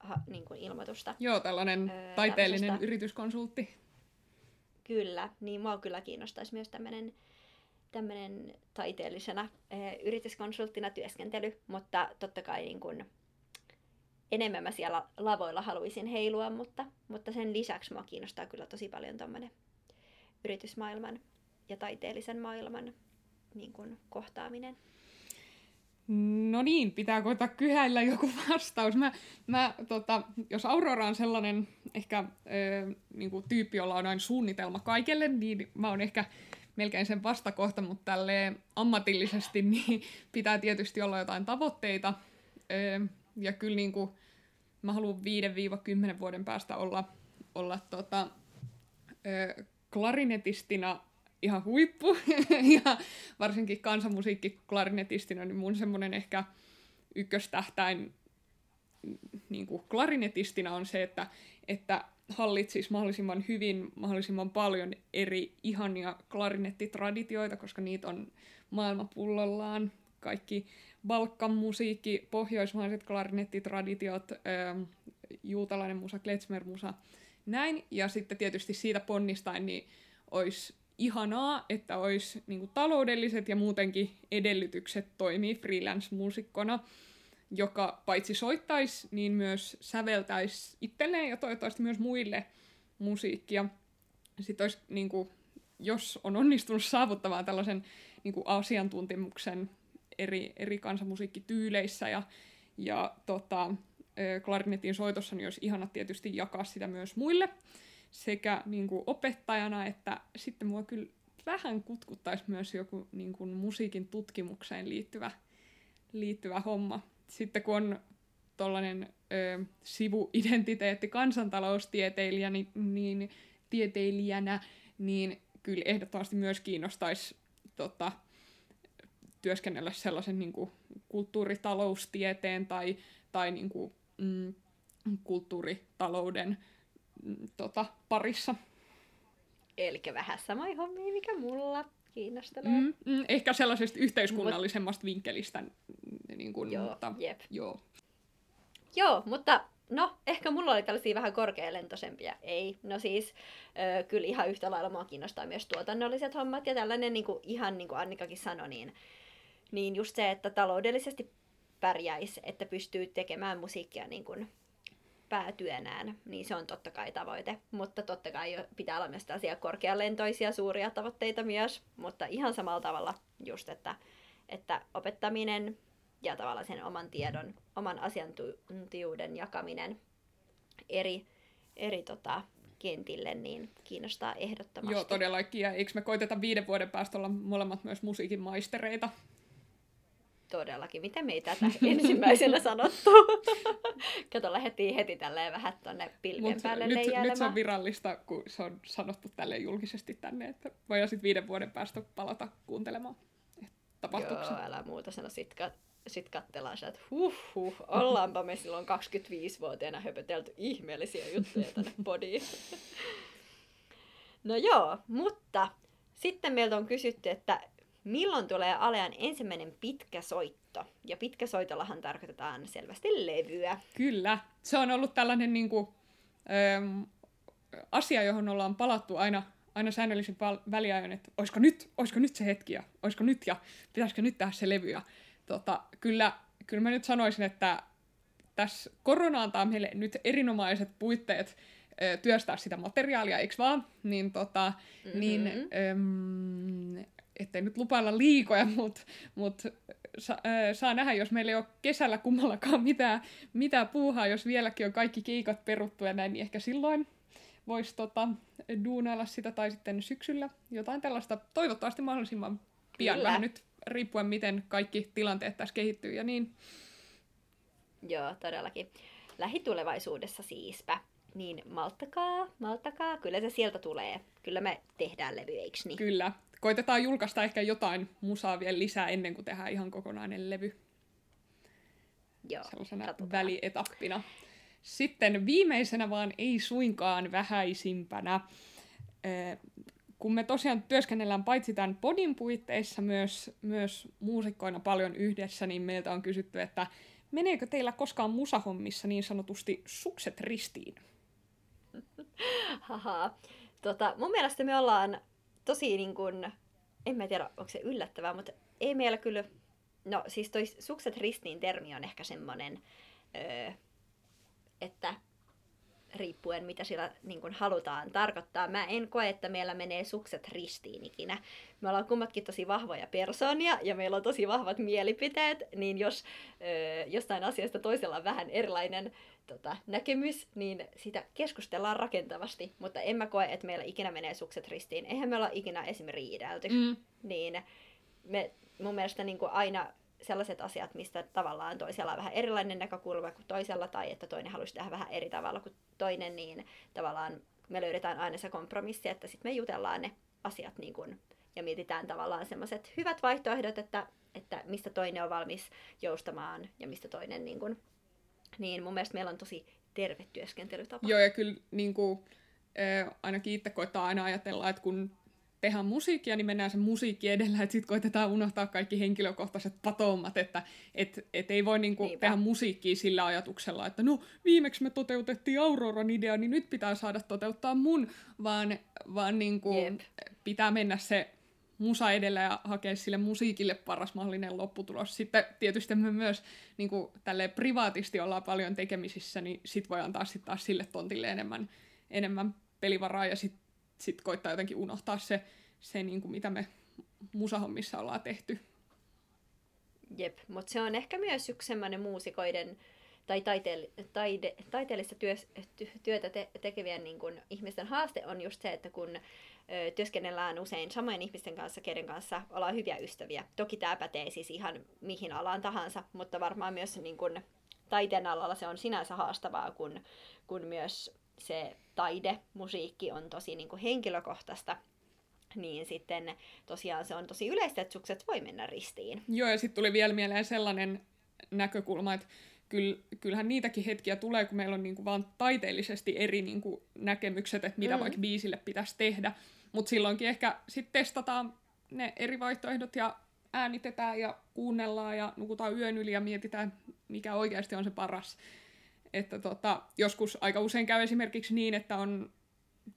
ha, niin kuin ilmoitusta.
Joo, tällainen öö, taiteellinen tällaisesta. yrityskonsultti.
Kyllä, niin mua kyllä kiinnostaisi myös tämmöinen tämmöinen taiteellisena ö, yrityskonsulttina työskentely, mutta totta kai niin kuin, enemmän mä siellä lavoilla haluaisin heilua, mutta, mutta sen lisäksi mua kiinnostaa kyllä tosi paljon tuommoinen yritysmaailman ja taiteellisen maailman niin kuin, kohtaaminen.
No niin, pitää koittaa kyhäillä joku vastaus. Mä, mä, tota, jos Aurora on sellainen ehkä ö, niin kuin tyyppi, jolla on aina suunnitelma kaikelle, niin mä oon ehkä melkein sen vastakohta, mutta tälle ammatillisesti niin pitää tietysti olla jotain tavoitteita. Ö, ja kyllä niin kuin, mä haluan 5-10 vuoden päästä olla, olla tota, ö, klarinetistina ihan huippu. ja varsinkin kansanmusiikki klarinetistina, niin mun semmoinen ehkä ykköstähtäin niin kuin klarinetistina on se, että, että hallitsisi mahdollisimman hyvin, mahdollisimman paljon eri ihania klarinettitraditioita, koska niitä on maailmapullollaan. Kaikki Balkan musiikki, pohjoismaiset klarinettitraditiot, ähm, juutalainen musa, klezmer-musa, näin. Ja sitten tietysti siitä ponnistain, niin olisi ihanaa, että olisi niin kuin, taloudelliset ja muutenkin edellytykset toimii freelance-muusikkona joka paitsi soittaisi, niin myös säveltäisi itselleen ja toivottavasti myös muille musiikkia. Sitten olisi, niin kuin, jos on onnistunut saavuttamaan tällaisen niin kuin asiantuntemuksen eri, eri kansanmusiikkityyleissä ja, ja tota, klarinetin soitossa, niin olisi ihana tietysti jakaa sitä myös muille sekä niin kuin opettajana, että sitten mua kyllä vähän kutkuttaisi myös joku niin kuin musiikin tutkimukseen liittyvä, liittyvä homma. Sitten kun on tuollainen sivuidentiteetti kansantaloustieteilijä, niin, niin, tieteilijänä, niin kyllä ehdottomasti myös kiinnostaisi tota, työskennellä sellaisen niin kuin, kulttuuritaloustieteen tai, tai niin kuin, mm, kulttuuritalouden tota, parissa.
Eli vähän samoin hommia, mikä mulla kiinnostelee.
Mm, mm, ehkä sellaisesta yhteiskunnallisemmasta Mut... vinkkelistä. Niin kuin,
joo,
mutta,
jep.
joo.
Joo, mutta no, ehkä mulla oli tällaisia vähän korkealentoisempia. Ei, no siis ö, kyllä ihan yhtä lailla mua kiinnostaa myös tuotannolliset hommat ja tällainen niin kuin, ihan niin kuin Annikakin sanoi, niin, niin just se, että taloudellisesti pärjäisi, että pystyy tekemään musiikkia niin kuin päätyönään, niin se on totta kai tavoite. Mutta totta kai pitää olla myös tällaisia korkealentoisia suuria tavoitteita myös, mutta ihan samalla tavalla just, että, että opettaminen ja tavallaan sen oman tiedon, oman asiantuntijuuden jakaminen eri, eri tota, kentille, niin kiinnostaa ehdottomasti.
Joo, todellakin. Ja eikö me koiteta viiden vuoden päästä olla molemmat myös musiikin maistereita?
Todellakin. Miten me ei tätä ensimmäisenä sanottu? Kato, lähdettiin heti tälleen vähän tuonne pilvien Mut päälle
nyt, nyt se on virallista, kun se on sanottu tälle julkisesti tänne, että voi sitten viiden vuoden päästä palata kuuntelemaan.
Joo, älä muuta sano. Sitten sit katsellaan että huh huh, ollaanpa me silloin 25-vuotiaana höpötelty ihmeellisiä juttuja tänne podiin. no joo, mutta sitten meiltä on kysytty, että milloin tulee Alean ensimmäinen pitkä soitto? Ja pitkä soitollahan tarkoitetaan selvästi levyä.
Kyllä. Se on ollut tällainen niin kuin, äm, asia, johon ollaan palattu aina, aina säännöllisen pal- väliajoin, että olisiko nyt, olisiko nyt se hetki ja olisiko nyt ja pitäisikö nyt tehdä se levy. Ja, tota, kyllä, kyllä mä nyt sanoisin, että tässä korona antaa meille nyt erinomaiset puitteet työstää sitä materiaalia, eikö vaan? Niin, tota, mm-hmm. niin äm, ettei nyt lupailla liikoja, mutta mut, sa, äh, saa nähdä, jos meillä ei ole kesällä kummallakaan mitään, mitään puuhaa, jos vieläkin on kaikki keikat peruttu ja näin, niin ehkä silloin voisi tota, duunailla sitä tai sitten syksyllä jotain tällaista, toivottavasti mahdollisimman pian, Kyllä. vähän nyt riippuen miten kaikki tilanteet tässä kehittyy ja niin.
Joo, todellakin. Lähitulevaisuudessa siispä. Niin malttakaa, malttakaa, kyllä se sieltä tulee. Kyllä me tehdään levy, eikö niin?
Kyllä, koitetaan julkaista ehkä jotain musaa vielä lisää ennen kuin tehdään ihan kokonainen levy.
Joo,
Sellaisena katsotaan. välietappina. Sitten viimeisenä vaan ei suinkaan vähäisimpänä, kun me tosiaan työskennellään paitsi tämän podin puitteissa myös, myös muusikkoina paljon yhdessä, niin meiltä on kysytty, että meneekö teillä koskaan musahommissa niin sanotusti sukset ristiin?
Haha. Tota, mun mielestä me ollaan tosi niin kuin, en mä tiedä, onko se yllättävää, mutta ei meillä kyllä, no siis toi sukset ristiin termi on ehkä semmonen, öö, että riippuen mitä sillä niin kuin halutaan tarkoittaa. Mä en koe, että meillä menee sukset ristiin ikinä. Me ollaan kummatkin tosi vahvoja persoonia ja meillä on tosi vahvat mielipiteet, niin jos ö, jostain asiasta toisella on vähän erilainen tota, näkemys, niin sitä keskustellaan rakentavasti, mutta en mä koe, että meillä ikinä menee sukset ristiin. Eihän me olla ikinä esim. riidelty. Mm. Niin me, mun mielestä niin kuin aina sellaiset asiat, mistä tavallaan toisella on vähän erilainen näkökulma kuin toisella, tai että toinen haluaisi tehdä vähän eri tavalla kuin toinen, niin tavallaan me löydetään aina se kompromissi, että sitten me jutellaan ne asiat niin kuin, ja mietitään tavallaan semmoiset hyvät vaihtoehdot, että, että mistä toinen on valmis joustamaan ja mistä toinen niin kuin, niin mun mielestä meillä on tosi terve työskentelytapa.
Joo, ja kyllä niin kuin, äh, ainakin itse koittaa aina ajatella, että kun tehdään musiikkia, niin mennään sen musiikki edellä, että sitten koitetaan unohtaa kaikki henkilökohtaiset patoumat, että et, et ei voi niinku tehdä musiikkia sillä ajatuksella, että no viimeksi me toteutettiin Auroran idea, niin nyt pitää saada toteuttaa mun, vaan, vaan niinku pitää mennä se musa edellä ja hakea sille musiikille paras mahdollinen lopputulos. Sitten tietysti me myös niin kuin, privaatisti ollaan paljon tekemisissä, niin sit voi antaa sit taas sille tontille enemmän, enemmän pelivaraa ja sitten sit koittaa jotenkin unohtaa se, se niin kuin mitä me musahommissa ollaan tehty.
Jep, mutta se on ehkä myös yksi semmoinen muusikoiden tai taiteell, taide, taiteellista työ, työtä te, tekevien niin kun, ihmisten haaste on just se, että kun ö, työskennellään usein samojen ihmisten kanssa, keiden kanssa ollaan hyviä ystäviä. Toki tämä pätee siis ihan mihin alaan tahansa, mutta varmaan myös niin kun, taiteen alalla se on sinänsä haastavaa, kun, kun myös se taide, musiikki on tosi niin kuin henkilökohtaista, niin sitten tosiaan se on tosi yleistä, että sukset voi mennä ristiin.
Joo, ja sitten tuli vielä mieleen sellainen näkökulma, että kyllähän niitäkin hetkiä tulee, kun meillä on niinku vaan taiteellisesti eri niinku näkemykset, että mitä mm. vaikka biisille pitäisi tehdä. Mutta silloinkin ehkä sitten testataan ne eri vaihtoehdot ja äänitetään ja kuunnellaan ja nukutaan yön yli ja mietitään, mikä oikeasti on se paras. Että tota, joskus aika usein käy esimerkiksi niin, että on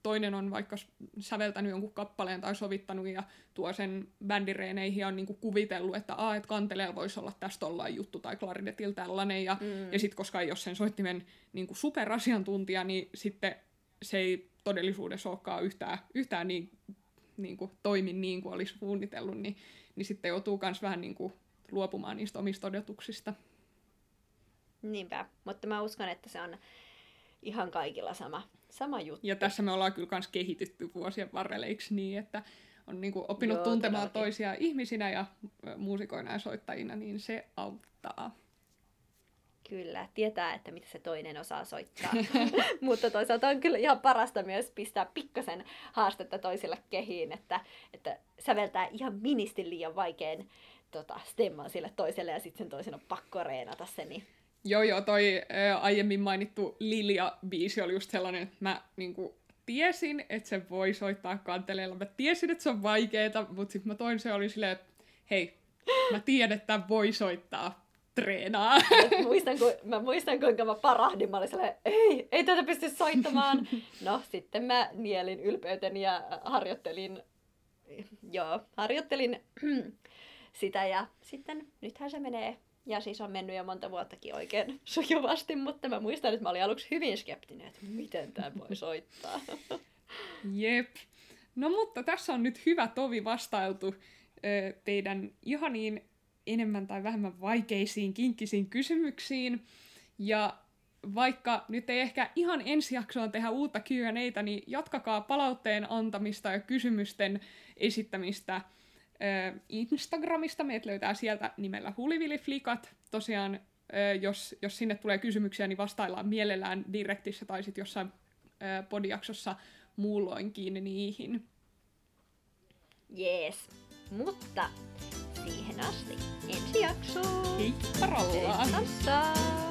toinen on vaikka säveltänyt jonkun kappaleen tai sovittanut ja tuo sen bändireeneihin ja on niinku kuvitellut, että a, et kanteleella voisi olla tästä tollain juttu tai klarinetilla tällainen. Ja, mm. ja sitten koska ei ole sen soittimen niinku superasiantuntija, niin sitten se ei todellisuudessa olekaan yhtään, yhtään niin, niin kuin, toimi niin kuin olisi suunnitellut, niin, niin sitten joutuu myös vähän niin kuin, luopumaan niistä omista odotuksista.
Niinpä, mutta mä uskon, että se on ihan kaikilla sama, sama juttu.
Ja tässä me ollaan kyllä myös kehitytty vuosien varrella, eikö niin, että on niin kuin oppinut Joo, tuntemaan todellakin. toisia ihmisinä ja muusikoina ja soittajina, niin se auttaa.
Kyllä, tietää, että mitä se toinen osaa soittaa. Mutta toisaalta on kyllä ihan parasta myös pistää pikkasen haastetta toisille kehiin, että, että säveltää ihan ministin liian vaikean tota, stemman sille toiselle ja sitten sen toisen on pakko reenata se. Niin...
Joo, joo, toi ää, aiemmin mainittu Lilia-biisi oli just sellainen, että mä niinku, tiesin, että se voi soittaa kanteleella. Mä tiesin, että se on vaikeeta, mutta sitten mä toin se oli silleen, että hei, mä tiedän, että voi soittaa treenaa.
Mä muistan, ku, mä muistan, kuinka mä parahdin. Mä olin ei, ei tätä pysty soittamaan. No, sitten mä nielin ylpeyteni ja harjoittelin, joo, harjoittelin sitä ja sitten nythän se menee. Ja siis on mennyt jo monta vuottakin oikein sujuvasti, mutta mä muistan, että mä olin aluksi hyvin skeptinen, että miten tämä voi soittaa.
Jep. No mutta tässä on nyt hyvä tovi vastailtu teidän ihaniin enemmän tai vähemmän vaikeisiin, kinkkisiin kysymyksiin. Ja vaikka nyt ei ehkä ihan ensi jaksoon tehdä uutta Q&Atä, niin jatkakaa palautteen antamista ja kysymysten esittämistä Instagramista. Meitä löytää sieltä nimellä Hulivili-flikat. Tosiaan, jos, jos sinne tulee kysymyksiä, niin vastaillaan mielellään direktissä tai sitten jossain podijaksossa muulloinkin niihin.
Jees. Mutta siihen asti ensi jaksoon.
Heippa rollaa!